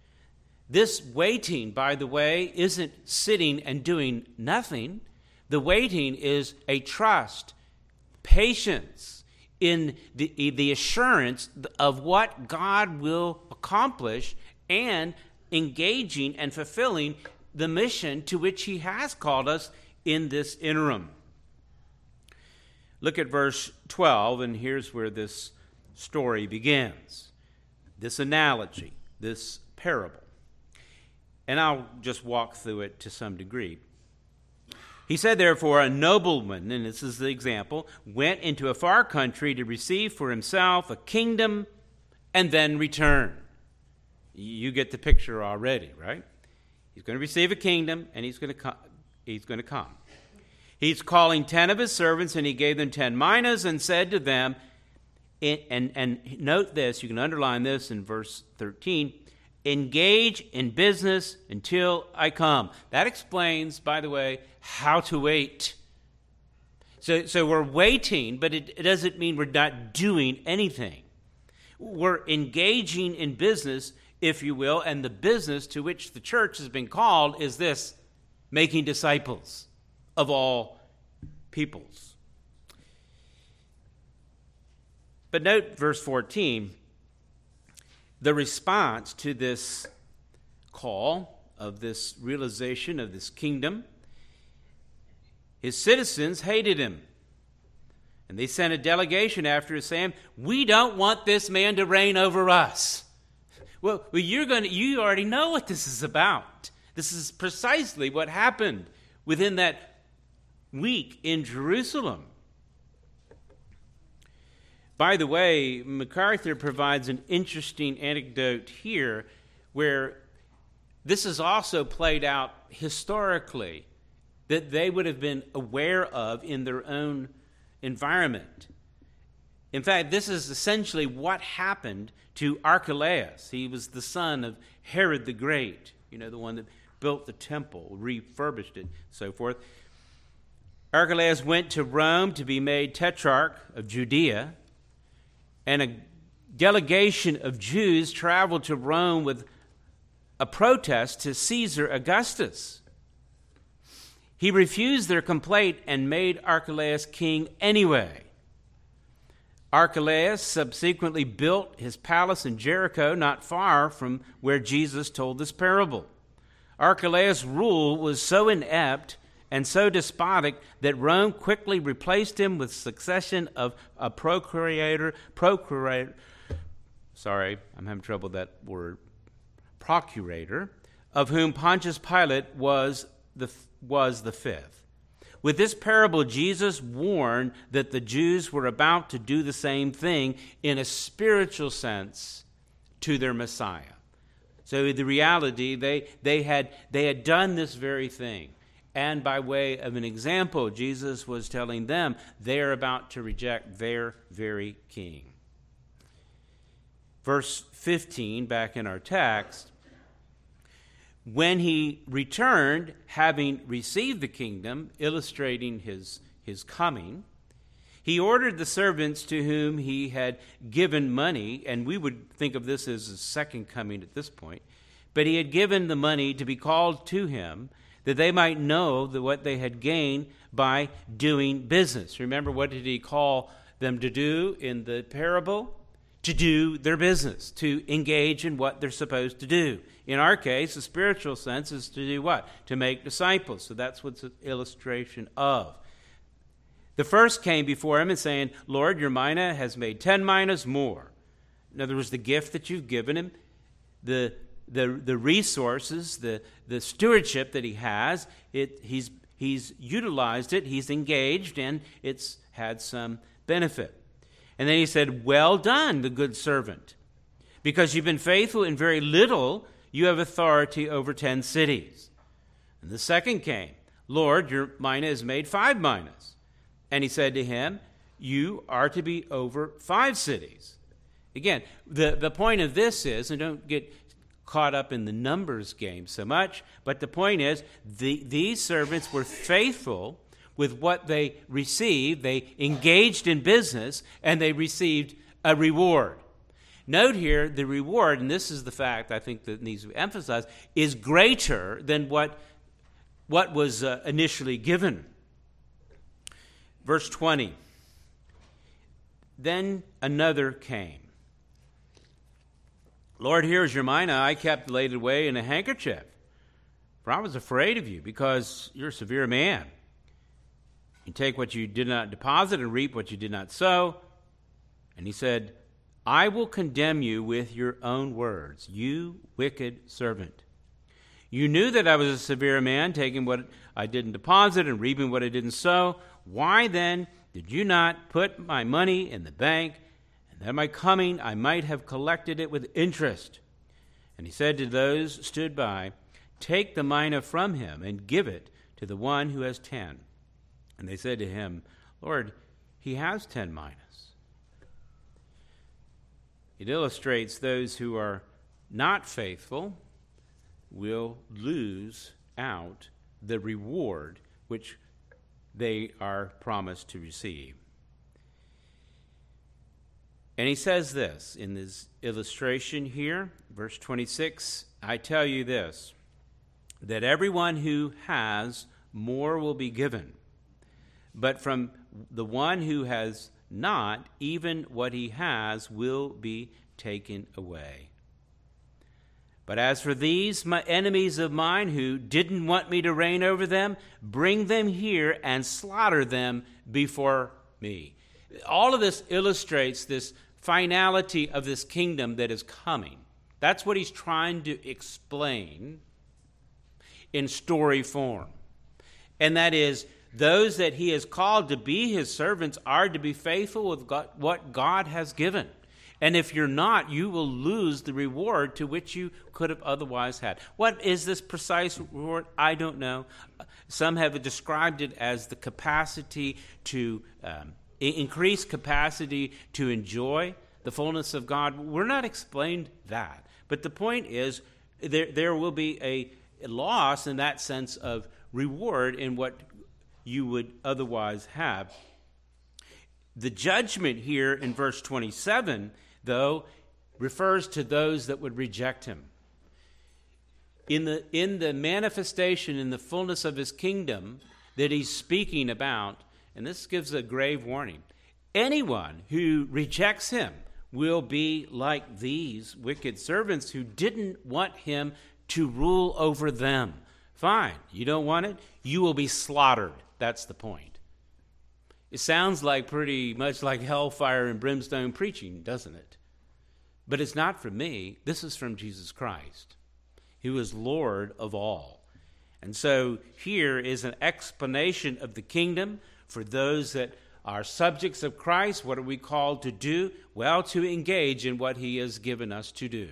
This waiting, by the way, isn't sitting and doing nothing. The waiting is a trust, patience, in the, the assurance of what God will accomplish and engaging and fulfilling the mission to which He has called us in this interim. Look at verse 12, and here's where this story begins this analogy, this parable. And I'll just walk through it to some degree. He said, therefore, a nobleman, and this is the example, went into a far country to receive for himself a kingdom and then return. You get the picture already, right? He's going to receive a kingdom and he's going to come. He's going to come. He's calling ten of his servants, and he gave them ten minas and said to them, and, and, note this, you can underline this in verse 13 engage in business until I come. That explains, by the way, how to wait. So, so we're waiting, but it, it doesn't mean we're not doing anything. We're engaging in business, if you will, and the business to which the church has been called is this making disciples of all peoples. But note verse 14 the response to this call of this realization of this kingdom his citizens hated him. And they sent a delegation after him saying, We don't want this man to reign over us. Well, you're going to, you already know what this is about. This is precisely what happened within that week in Jerusalem. By the way, MacArthur provides an interesting anecdote here where this is also played out historically that they would have been aware of in their own environment. In fact, this is essentially what happened to Archelaus. He was the son of Herod the Great, you know, the one that built the temple, refurbished it, so forth. Archelaus went to Rome to be made tetrarch of Judea, and a delegation of Jews traveled to Rome with a protest to Caesar Augustus. He refused their complaint and made Archelaus king anyway. Archelaus subsequently built his palace in Jericho, not far from where Jesus told this parable. Archelaus' rule was so inept and so despotic that Rome quickly replaced him with succession of a procurator, procurator, sorry, I'm having trouble with that word, procurator, of whom Pontius Pilate was the, was the fifth. With this parable, Jesus warned that the Jews were about to do the same thing in a spiritual sense to their Messiah. So the reality, they, they, had, they had done this very thing. And by way of an example, Jesus was telling them they are about to reject their very king. Verse 15, back in our text, when he returned, having received the kingdom, illustrating his, his coming, he ordered the servants to whom he had given money, and we would think of this as a second coming at this point, but he had given the money to be called to him that they might know that what they had gained by doing business. Remember, what did he call them to do in the parable? To do their business, to engage in what they're supposed to do. In our case, the spiritual sense is to do what? To make disciples. So that's what's an illustration of. The first came before him and saying, Lord, your mina has made ten minas more. In other words, the gift that you've given him, the, the, the resources, the, the stewardship that he has, it, he's, he's utilized it, he's engaged, and it's had some benefit. And then he said, Well done, the good servant. Because you've been faithful in very little, you have authority over ten cities. And the second came, Lord, your mina is made five minas. And he said to him, You are to be over five cities. Again, the, the point of this is, and don't get caught up in the numbers game so much, but the point is, the, these servants were faithful with what they received. They engaged in business and they received a reward. Note here the reward, and this is the fact I think that needs to be emphasized, is greater than what, what was uh, initially given. Verse 20 Then another came. Lord, here's your mina I kept laid away in a handkerchief. For I was afraid of you, because you're a severe man. You take what you did not deposit and reap what you did not sow. And he said, I will condemn you with your own words, you wicked servant. You knew that I was a severe man, taking what I didn't deposit and reaping what I didn't sow. Why then did you not put my money in the bank, and at my coming I might have collected it with interest? And he said to those stood by, Take the mina from him and give it to the one who has ten. And they said to him, Lord, he has ten minas. It illustrates those who are not faithful will lose out the reward which they are promised to receive. And he says this in this illustration here, verse 26 I tell you this, that everyone who has, more will be given. But from the one who has not, even what he has will be taken away. But as for these, my enemies of mine who didn't want me to reign over them, bring them here and slaughter them before me. All of this illustrates this finality of this kingdom that is coming. That's what he's trying to explain in story form. And that is those that he has called to be his servants are to be faithful with God, what God has given. And if you're not, you will lose the reward to which you could have otherwise had. What is this precise reward? I don't know. Some have described it as the capacity to um, increase capacity to enjoy the fullness of God. We're not explained that. But the point is, there, there will be a loss in that sense of reward in what you would otherwise have. The judgment here in verse 27, though, refers to those that would reject him. In the, in the manifestation, in the fullness of his kingdom that he's speaking about, and this gives a grave warning anyone who rejects him will be like these wicked servants who didn't want him to rule over them. Fine, you don't want it? You will be slaughtered. That's the point. It sounds like pretty much like hellfire and brimstone preaching, doesn't it? But it's not from me. This is from Jesus Christ, who is Lord of all. And so here is an explanation of the kingdom for those that are subjects of Christ. What are we called to do? Well, to engage in what he has given us to do.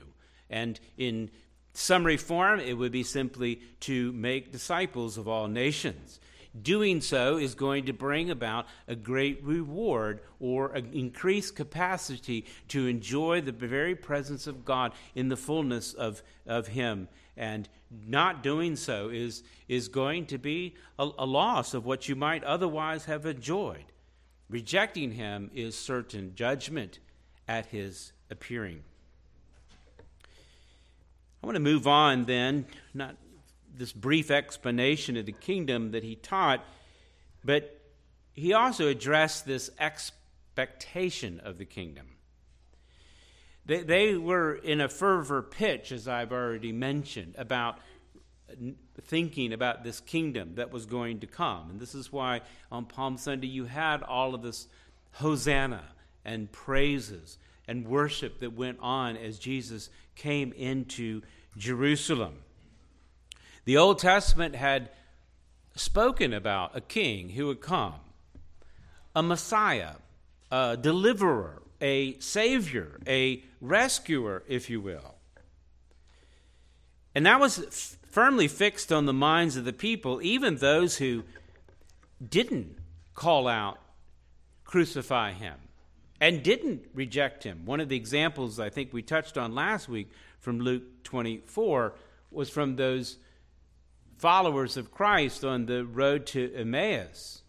And in summary form, it would be simply to make disciples of all nations. Doing so is going to bring about a great reward or an increased capacity to enjoy the very presence of God in the fullness of, of Him. And not doing so is, is going to be a, a loss of what you might otherwise have enjoyed. Rejecting Him is certain judgment at His appearing. I want to move on then, not this brief explanation of the kingdom that he taught, but he also addressed this expectation of the kingdom. They, they were in a fervor pitch, as I've already mentioned, about thinking about this kingdom that was going to come. And this is why on Palm Sunday you had all of this hosanna and praises and worship that went on as Jesus came into Jerusalem. The Old Testament had spoken about a king who would come, a Messiah, a deliverer, a savior, a rescuer, if you will. And that was f- firmly fixed on the minds of the people, even those who didn't call out, crucify him, and didn't reject him. One of the examples I think we touched on last week from Luke 24 was from those followers of Christ on the road to Emmaus.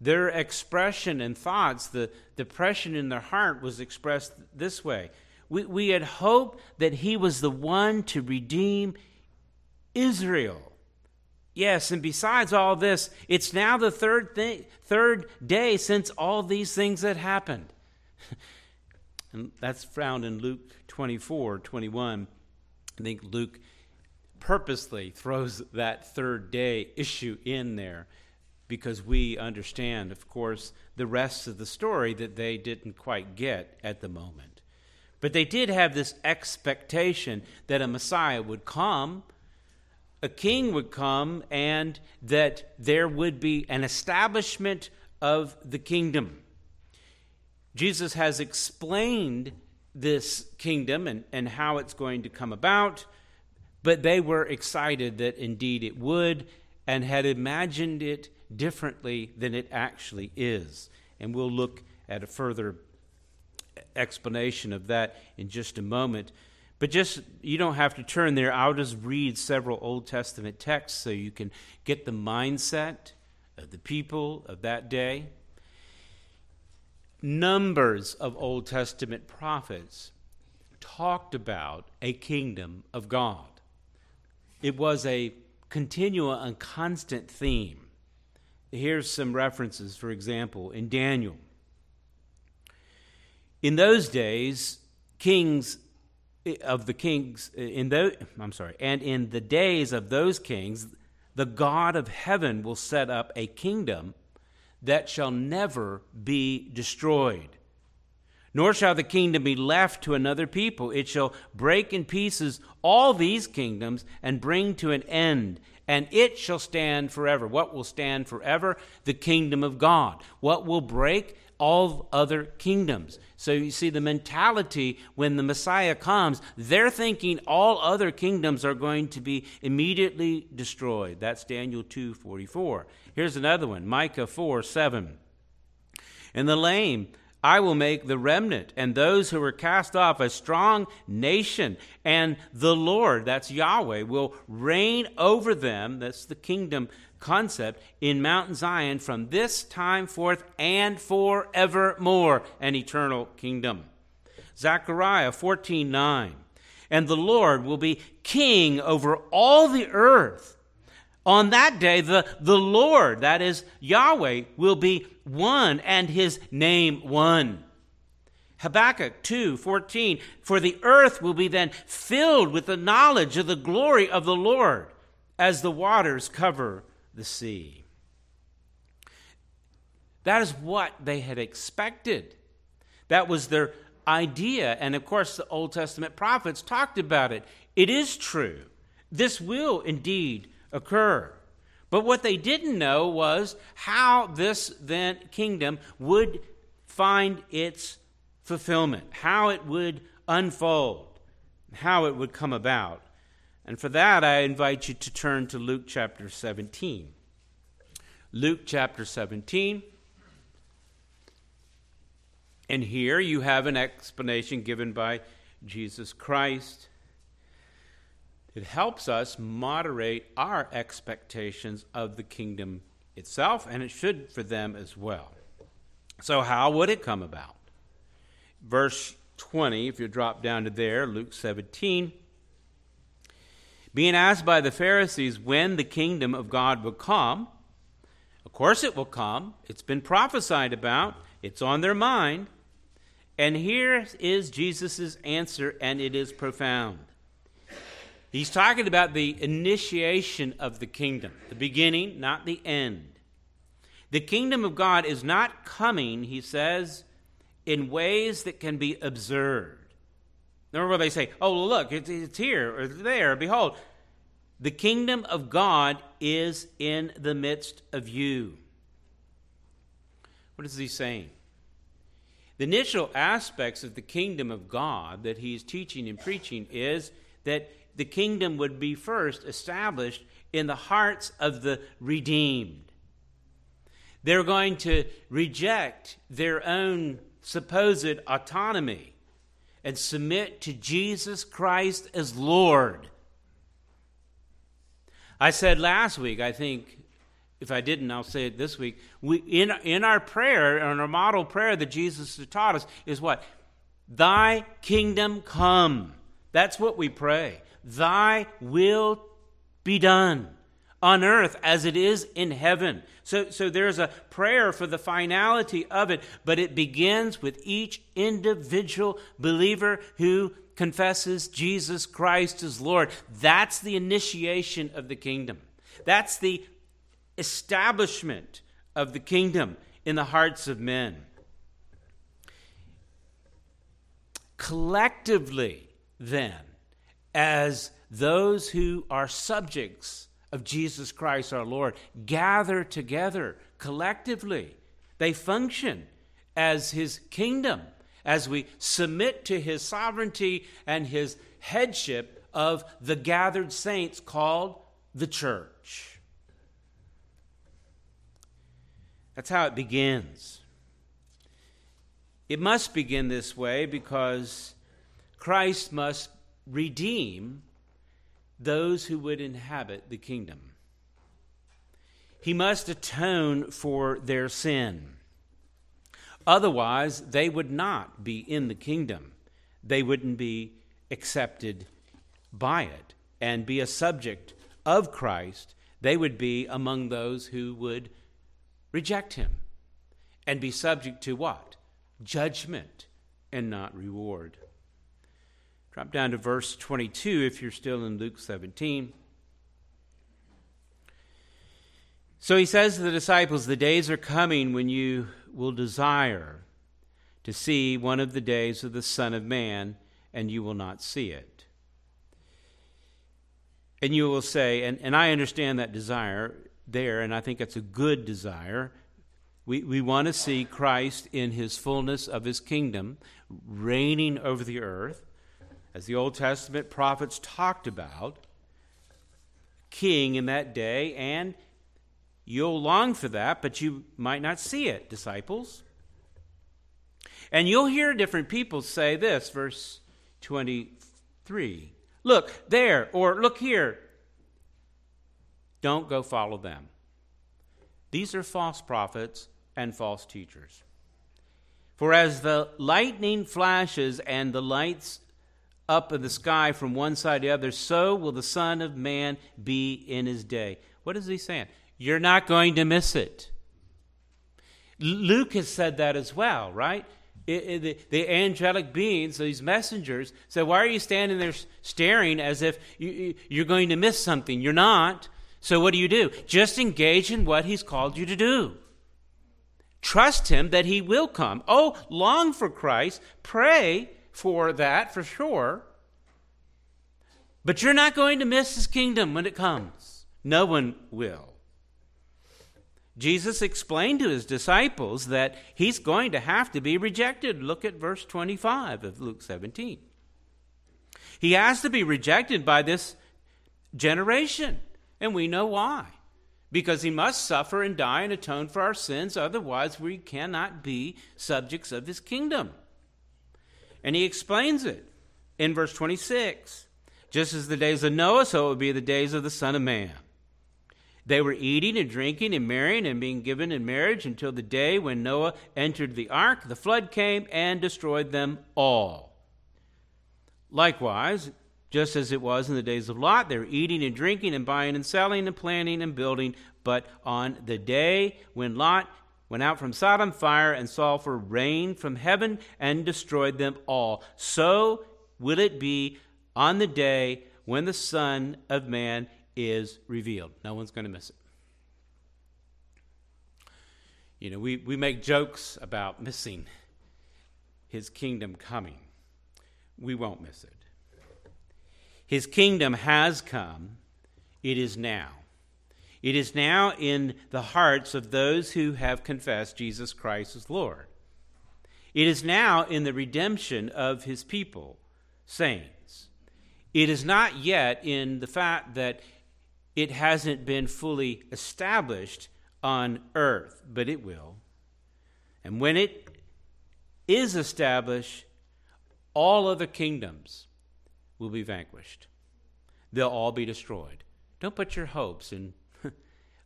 Their expression and thoughts, the depression in their heart was expressed this way. We, we had hoped that he was the one to redeem Israel. Yes, and besides all this, it's now the third, third day since all these things had happened. *laughs* and that's found in Luke 24 21. I think Luke purposely throws that third day issue in there because we understand, of course, the rest of the story that they didn't quite get at the moment. But they did have this expectation that a Messiah would come, a king would come, and that there would be an establishment of the kingdom. Jesus has explained this kingdom and, and how it's going to come about but they were excited that indeed it would and had imagined it differently than it actually is. And we'll look at a further explanation of that in just a moment. But just, you don't have to turn there. I'll just read several Old Testament texts so you can get the mindset of the people of that day. Numbers of Old Testament prophets talked about a kingdom of God. It was a continual and constant theme. Here's some references, for example, in Daniel. In those days, kings eh, of the kings eh, in those I'm sorry, and in the days of those kings, the God of heaven will set up a kingdom that shall never be destroyed. Nor shall the kingdom be left to another people. It shall break in pieces all these kingdoms and bring to an end, and it shall stand forever. What will stand forever? The kingdom of God. What will break? all other kingdoms. So you see the mentality when the Messiah comes, they're thinking all other kingdoms are going to be immediately destroyed. That's Daniel 2:44. Here's another one, Micah 4 7. And the lame I will make the remnant and those who were cast off a strong nation, and the Lord, that's Yahweh, will reign over them. That's the kingdom concept in Mount Zion from this time forth and forevermore, an eternal kingdom. Zechariah 14 9. And the Lord will be king over all the earth. On that day, the, the Lord, that is Yahweh, will be one and his name one. Habakkuk 2 14. For the earth will be then filled with the knowledge of the glory of the Lord as the waters cover the sea. That is what they had expected. That was their idea. And of course, the Old Testament prophets talked about it. It is true. This will indeed occur. But what they didn't know was how this then kingdom would find its fulfillment, how it would unfold, how it would come about. And for that, I invite you to turn to Luke chapter 17. Luke chapter 17. And here you have an explanation given by Jesus Christ it helps us moderate our expectations of the kingdom itself, and it should for them as well. So, how would it come about? Verse 20, if you drop down to there, Luke 17. Being asked by the Pharisees when the kingdom of God will come, of course it will come. It's been prophesied about, it's on their mind. And here is Jesus' answer, and it is profound. He's talking about the initiation of the kingdom, the beginning, not the end. The kingdom of God is not coming, he says, in ways that can be observed. Remember where they say, oh, look, it's here or there, behold. The kingdom of God is in the midst of you. What is he saying? The initial aspects of the kingdom of God that he's teaching and preaching is that the kingdom would be first established in the hearts of the redeemed. They're going to reject their own supposed autonomy and submit to Jesus Christ as Lord. I said last week, I think, if I didn't, I'll say it this week. We, in, in our prayer, in our model prayer that Jesus taught us, is what? Thy kingdom come. That's what we pray. Thy will be done on earth as it is in heaven. So, so there's a prayer for the finality of it, but it begins with each individual believer who confesses Jesus Christ as Lord. That's the initiation of the kingdom. That's the establishment of the kingdom in the hearts of men. Collectively, then, as those who are subjects of Jesus Christ our Lord gather together collectively. They function as his kingdom as we submit to his sovereignty and his headship of the gathered saints called the church. That's how it begins. It must begin this way because Christ must redeem those who would inhabit the kingdom. He must atone for their sin. Otherwise, they would not be in the kingdom. They wouldn't be accepted by it and be a subject of Christ. They would be among those who would reject him and be subject to what? Judgment and not reward. Drop down to verse 22 if you're still in Luke 17. So he says to the disciples, The days are coming when you will desire to see one of the days of the Son of Man, and you will not see it. And you will say, and, and I understand that desire there, and I think it's a good desire. We, we want to see Christ in his fullness of his kingdom, reigning over the earth, as the Old Testament prophets talked about, king in that day, and you'll long for that, but you might not see it, disciples. And you'll hear different people say this, verse 23 Look there, or look here. Don't go follow them. These are false prophets and false teachers. For as the lightning flashes and the lights up in the sky from one side to the other, so will the Son of Man be in his day. What is he saying? You're not going to miss it. Luke has said that as well, right? It, it, the, the, angelic beings, these messengers, said, Why are you standing there staring as if you, you're going to miss something? You're not. So what do you do? Just engage in what he's called you to do. Trust him that he will come. Oh, long for Christ. Pray for that for sure. But you're not going to miss his kingdom when it comes. No one will. Jesus explained to his disciples that he's going to have to be rejected. Look at verse 25 of Luke 17. He has to be rejected by this generation, and we know why. Because he must suffer and die and atone for our sins, otherwise, we cannot be subjects of his kingdom. And he explains it in verse 26. Just as the days of Noah, so it will be the days of the Son of Man. They were eating and drinking and marrying and being given in marriage until the day when Noah entered the ark. The flood came and destroyed them all. Likewise, just as it was in the days of Lot, they were eating and drinking and buying and selling and planting and building. But on the day when Lot went out from Sodom, fire and sulfur rained from heaven and destroyed them all. So will it be on the day when the Son of Man is revealed. No one's going to miss it. You know, we, we make jokes about missing his kingdom coming. We won't miss it. His kingdom has come, it is now. It is now in the hearts of those who have confessed Jesus Christ as Lord. It is now in the redemption of his people, saints. It is not yet in the fact that it hasn't been fully established on earth, but it will. And when it is established, all other kingdoms will be vanquished. They'll all be destroyed. Don't put your hopes in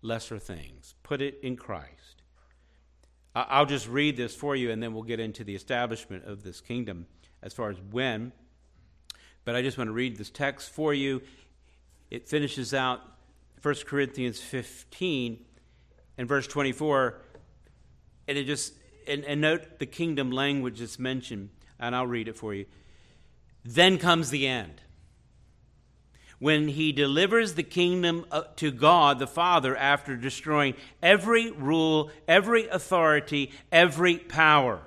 lesser things, put it in Christ. I'll just read this for you, and then we'll get into the establishment of this kingdom as far as when. But I just want to read this text for you. It finishes out 1 Corinthians 15 and verse 24, and it just and, and note the kingdom language that's mentioned, and I'll read it for you. Then comes the end. When he delivers the kingdom uh, to God the Father after destroying every rule, every authority, every power.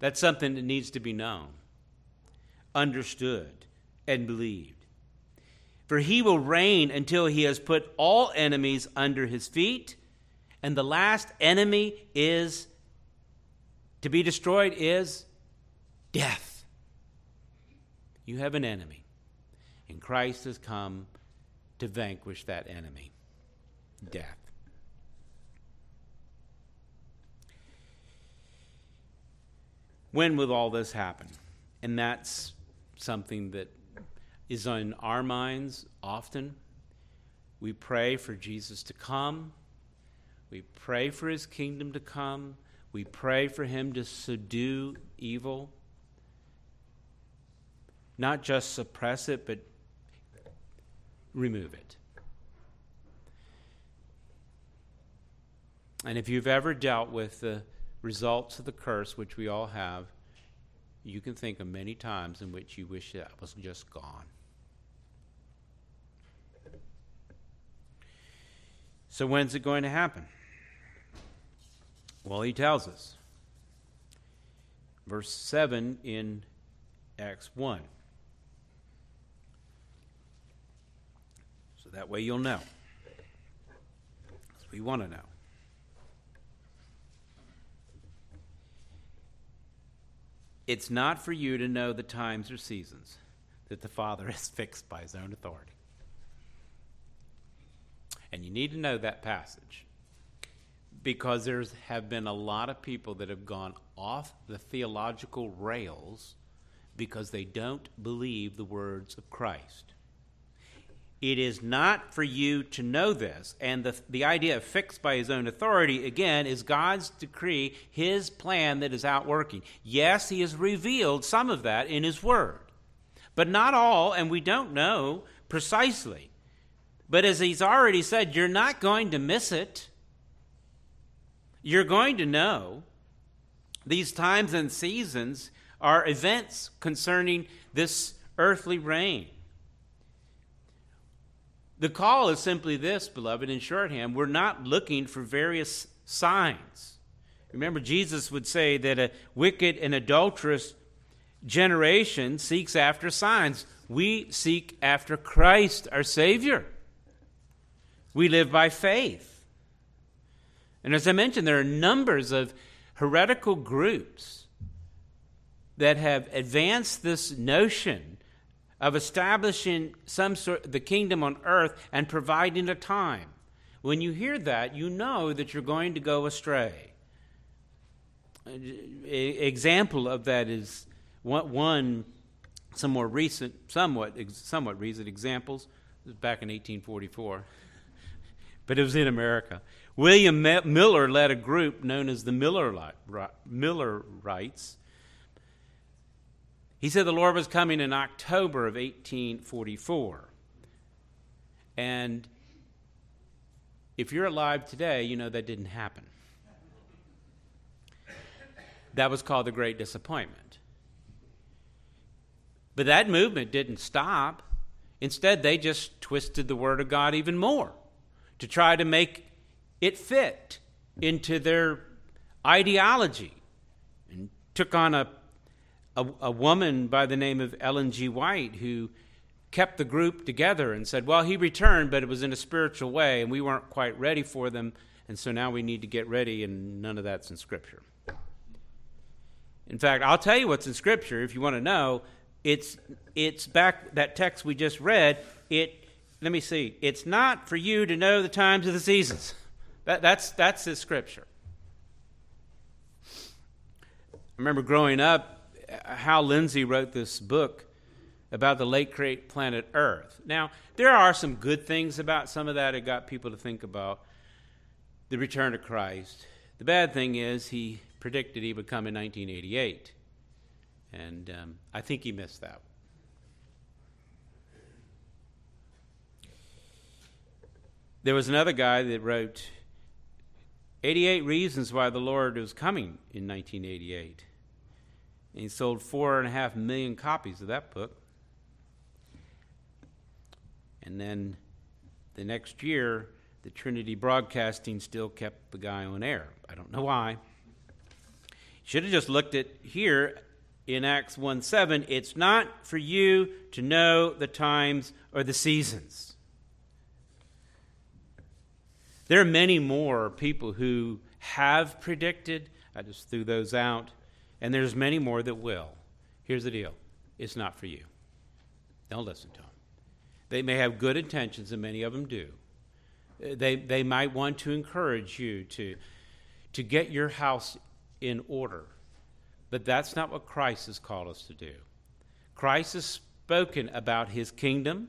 That's something that needs to be known, understood and believed. For he will reign until he has put all enemies under his feet, and the last enemy is to be destroyed is death. You have an enemy, and Christ has come to vanquish that enemy death. When will all this happen? And that's something that is on our minds often. We pray for Jesus to come. We pray for his kingdom to come. We pray for him to subdue evil. Not just suppress it, but remove it. And if you've ever dealt with the results of the curse, which we all have, you can think of many times in which you wish that was just gone. So, when's it going to happen? Well, he tells us. Verse 7 in Acts 1. That way you'll know. We want to know. It's not for you to know the times or seasons that the Father *laughs* has fixed by his own authority. And you need to know that passage because there have been a lot of people that have gone off the theological rails because they don't believe the words of Christ. It is not for you to know this. And the, the idea of fixed by his own authority, again, is God's decree, his plan that is outworking. Yes, he has revealed some of that in his word, but not all, and we don't know precisely. But as he's already said, you're not going to miss it. You're going to know these times and seasons are events concerning this earthly reign. The call is simply this, beloved, in shorthand. We're not looking for various signs. Remember, Jesus would say that a wicked and adulterous generation seeks after signs. We seek after Christ, our Savior. We live by faith. And as I mentioned, there are numbers of heretical groups that have advanced this notion of establishing some sort the kingdom on earth and providing a time. When you hear that, you know that you're going to go astray. An example of that is one, some more recent, somewhat somewhat recent examples. back in 1844, but it was in America. William Miller led a group known as the Miller Millerites he said the Lord was coming in October of 1844. And if you're alive today, you know that didn't happen. That was called the Great Disappointment. But that movement didn't stop. Instead, they just twisted the Word of God even more to try to make it fit into their ideology and took on a a, a woman by the name of Ellen G. White who kept the group together and said, Well, he returned, but it was in a spiritual way, and we weren't quite ready for them, and so now we need to get ready, and none of that's in Scripture. In fact, I'll tell you what's in Scripture if you want to know. It's, it's back, that text we just read, it, let me see, it's not for you to know the times of the seasons. That, that's, that's the Scripture. I remember growing up, Hal Lindsey wrote this book about the late great planet Earth. Now, there are some good things about some of that. It got people to think about the return of Christ. The bad thing is he predicted he would come in 1988, and um, I think he missed that. There was another guy that wrote 88 Reasons Why the Lord Was Coming in 1988. And he sold four and a half million copies of that book. And then the next year, the Trinity Broadcasting still kept the guy on air. I don't know why. Should have just looked at here in Acts 1 7. It's not for you to know the times or the seasons. There are many more people who have predicted. I just threw those out and there's many more that will. Here's the deal it's not for you. Don't listen to them. They may have good intentions, and many of them do. They, they might want to encourage you to, to get your house in order, but that's not what Christ has called us to do. Christ has spoken about his kingdom,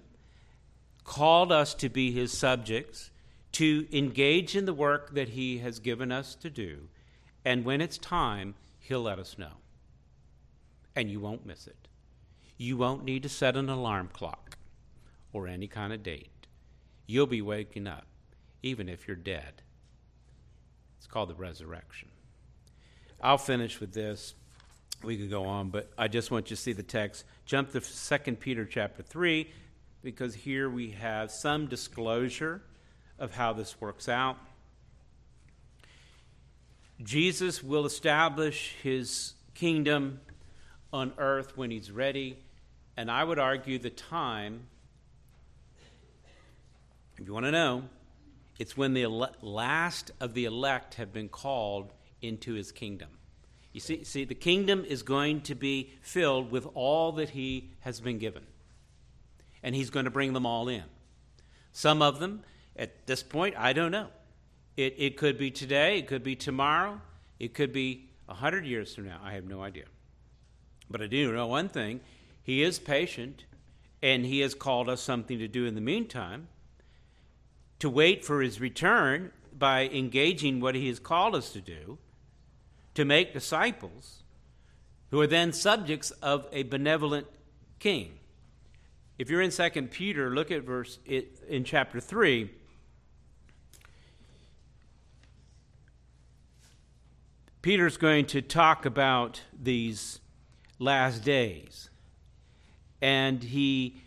called us to be his subjects, to engage in the work that he has given us to do, and when it's time, He'll let us know. And you won't miss it. You won't need to set an alarm clock or any kind of date. You'll be waking up, even if you're dead. It's called the resurrection. I'll finish with this. We could go on, but I just want you to see the text. Jump to 2 Peter chapter 3, because here we have some disclosure of how this works out. Jesus will establish his kingdom on earth when he's ready. And I would argue the time, if you want to know, It's when the ele- last of the elect have been called into his kingdom. You see, see, the kingdom is going to be filled with all that he has been given. And he's going to bring them all in. Some of them, at this point, I don't know. It, it could be today, it could be tomorrow, it could be a hundred years from now. I have no idea. But I do know one thing He is patient, and He has called us something to do in the meantime to wait for His return by engaging what He has called us to do, to make disciples who are then subjects of a benevolent king. If you're in 2 Peter, look at verse in chapter 3. Peter's going to talk about these last days. And he,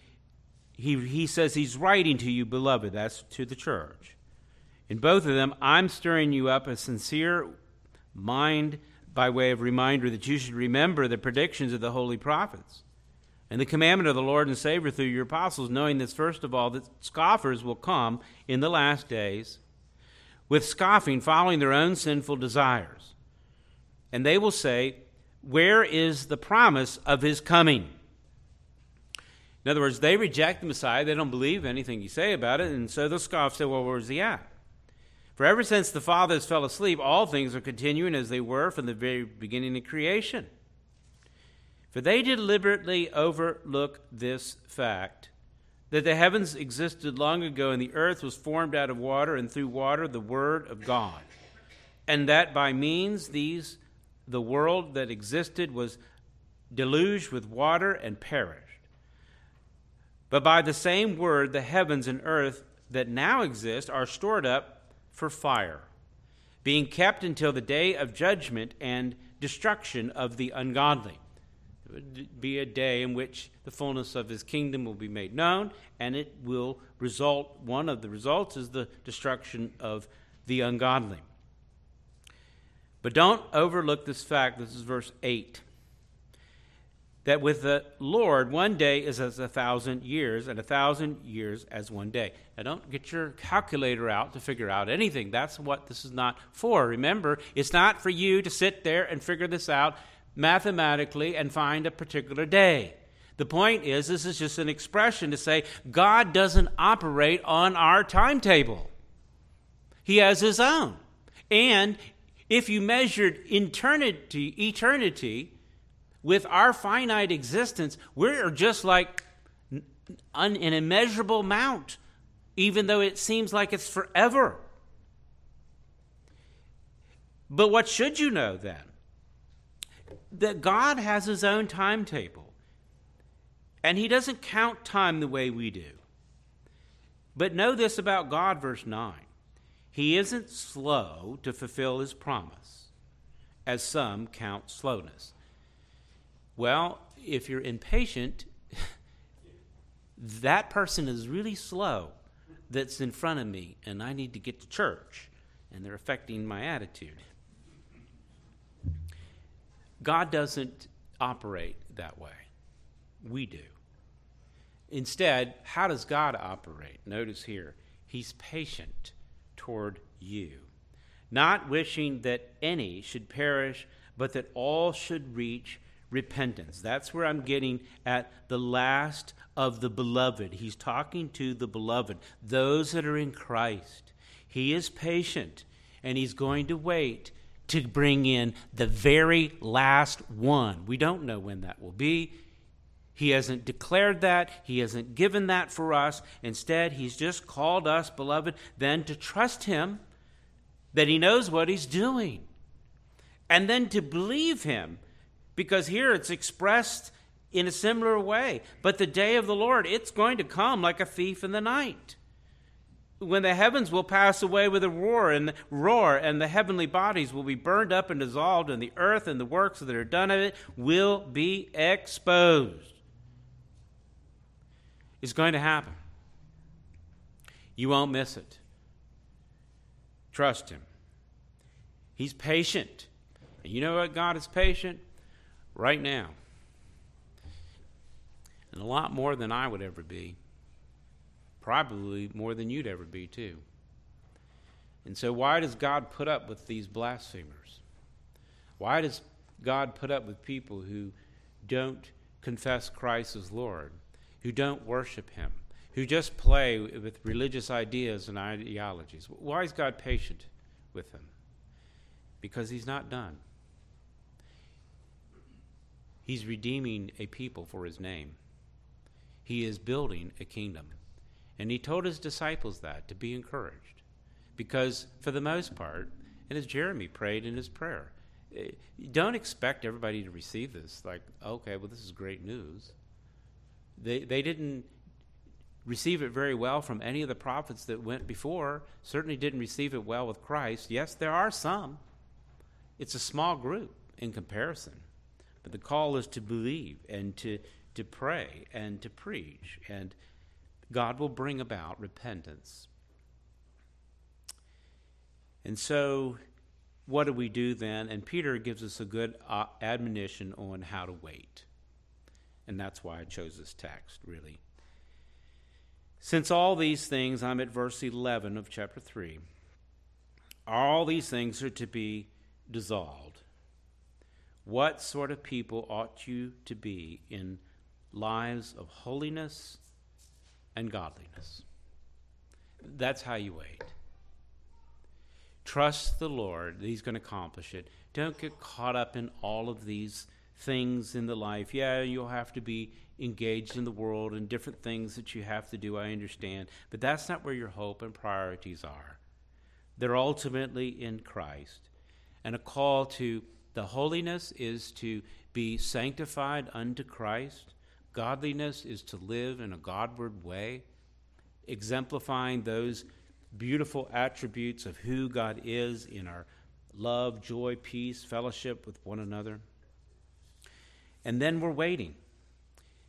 he, he says he's writing to you, beloved. That's to the church. In both of them, I'm stirring you up a sincere mind by way of reminder that you should remember the predictions of the holy prophets and the commandment of the Lord and Savior through your apostles, knowing this, first of all, that scoffers will come in the last days with scoffing, following their own sinful desires. And they will say, where is the promise of his coming? In other words, they reject the Messiah. They don't believe anything you say about it. And so they'll scoff, say, well, where's he at? For ever since the fathers fell asleep, all things are continuing as they were from the very beginning of creation. For they deliberately overlook this fact that the heavens existed long ago and the earth was formed out of water and through water the Word of God, and that by means these the world that existed was deluged with water and perished. But by the same word, the heavens and earth that now exist are stored up for fire, being kept until the day of judgment and destruction of the ungodly. It would be a day in which the fullness of his kingdom will be made known, and it will result, one of the results is the destruction of the ungodly. But don't overlook this fact. This is verse 8. That with the Lord, one day is as a thousand years, and a thousand years as one day. Now, don't get your calculator out to figure out anything. That's what this is not for. Remember, it's not for you to sit there and figure this out mathematically and find a particular day. The point is, this is just an expression to say God doesn't operate on our timetable, He has His own. And if you measured eternity, eternity with our finite existence, we're just like an immeasurable amount, even though it seems like it's forever. But what should you know then? That God has his own timetable. And he doesn't count time the way we do. But know this about God, verse 9. He isn't slow to fulfill his promise, as some count slowness. Well, if you're impatient, *laughs* that person is really slow that's in front of me, and I need to get to church, and they're affecting my attitude. God doesn't operate that way. We do. Instead, how does God operate? Notice here, He's patient toward you, not wishing that any should perish, but that all should reach repentance. That's where I'm getting at the last of the beloved. He's talking to the beloved, those that are in Christ. He is patient, and he's going to wait to bring in the very last one. We don't know when that will be. He hasn't declared that. He hasn't given that for us. Instead, He's just called us, beloved, then to trust Him that He knows what He's doing. And then to believe Him, because here it's expressed in a similar way. But the day of the Lord, it's going to come like a thief in the night. When the heavens will pass away with a roar and roar, and the heavenly bodies will be burned up and dissolved, and the earth and the works that are done of it will be exposed is going to happen. You won't miss it. Trust Him. He's patient. And you know what? God is patient right now. And a lot more than I would ever be. Probably more than you'd ever be, too. And so, why does God put up with these blasphemers? Why does God put up with people who don't confess Christ as Lord, who don't worship Him, who just play with religious ideas and ideologies? Why is God patient with them? Because He's not done. He's redeeming a people for His name, He is building a kingdom. And He told His disciples that to be encouraged. Because, for the most part, and as Jeremy prayed in his prayer, eh, don't expect everybody to receive this like, okay, well, this is great news. They, they didn't receive it very well from any of the prophets that went before, certainly didn't receive it well with Christ. Yes, there are some. It's a small group in comparison. But the call is to believe and to, to pray and to preach, and God will bring about repentance. And so, what do we do then? And Peter gives us a good uh, admonition on how to wait. And that's why I chose this text, really. Since all these things, I'm at verse 11 of chapter 3, all these things are to be dissolved. What sort of people ought you to be in lives of holiness and godliness? That's how you wait. Trust the Lord He's going to accomplish it. Don't get caught up in all of these things in the life. Yeah, you'll have to be engaged in the world and different things that you have to do, I understand. But that's not where your hope and priorities are. They're ultimately in Christ. And a call to the holiness is to be sanctified unto Christ. Godliness is to live in a Godward way, exemplifying those beautiful attributes of who God is in our love, joy, peace, fellowship with one another. And then we're waiting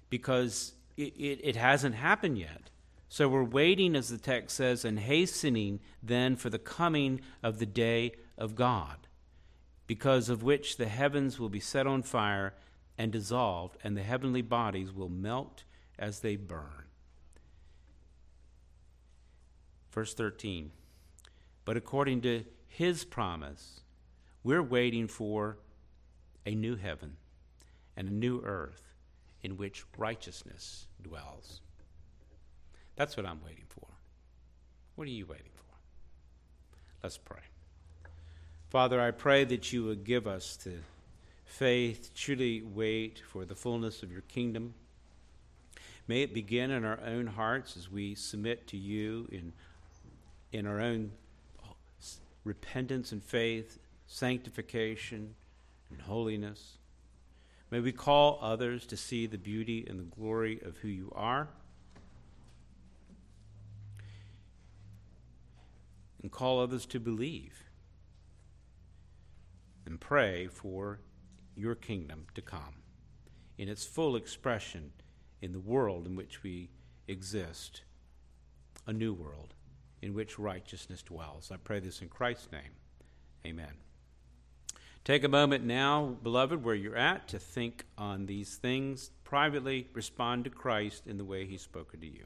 because it, it, it, hasn't happened yet. So we're waiting, as the text says, and hastening then for the coming of the day of God, because of which the heavens will be set on fire and dissolved, and the heavenly bodies will melt as they burn. Verse 13. But according to his promise, we're waiting for a new heaven and a new earth in which righteousness dwells. That's what I'm waiting for. What are you waiting for? Let's pray. Father, I pray that you would give us the faith, truly wait for the fullness of your kingdom. May it begin in our own hearts as we submit to you in in our own repentance and faith, sanctification, and holiness. May we call others to see the beauty and the glory of who you are. And call others to believe and pray for your kingdom to come in its full expression in the world in which we exist, a new world in which righteousness dwells. I pray this in Christ's name. Amen. Take a moment now, beloved, where you're at, to think on these things. Privately respond to Christ in the way He's spoken to you.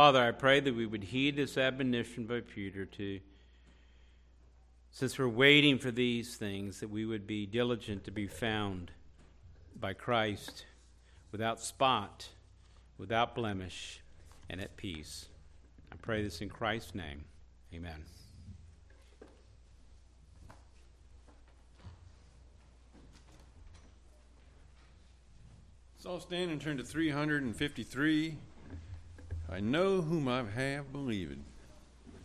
Father, I pray that we would heed this admonition by Peter to, since we're waiting for these things, that we would be diligent to be found by Christ without spot, without blemish, and at peace. I pray this in Christ's name. Amen. So I'll stand and turn to 353. I know whom I have believed.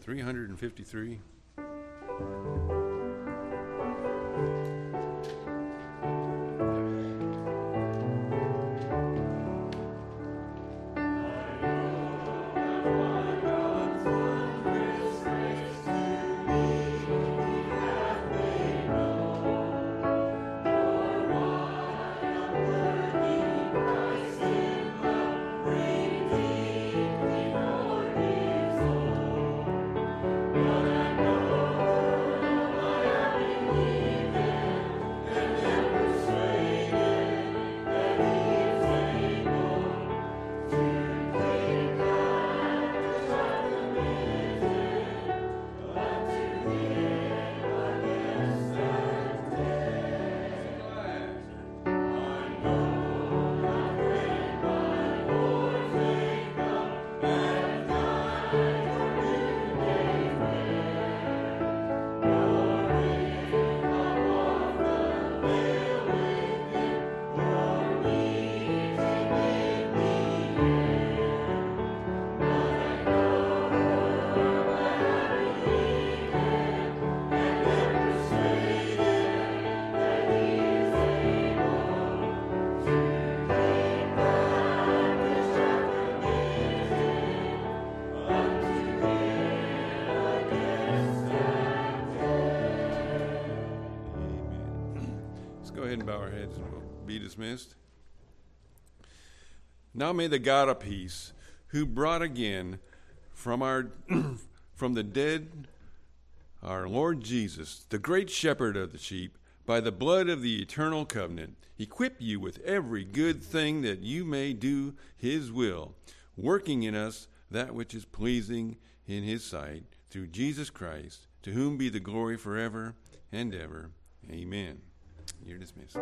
353. Dismissed. Now may the God of peace, who brought again from our *clears throat* from the dead our Lord Jesus, the great shepherd of the sheep, by the blood of the eternal covenant, equip you with every good thing that you may do his will, working in us that which is pleasing in his sight, through Jesus Christ, to whom be the glory forever and ever. Amen. You're dismissed.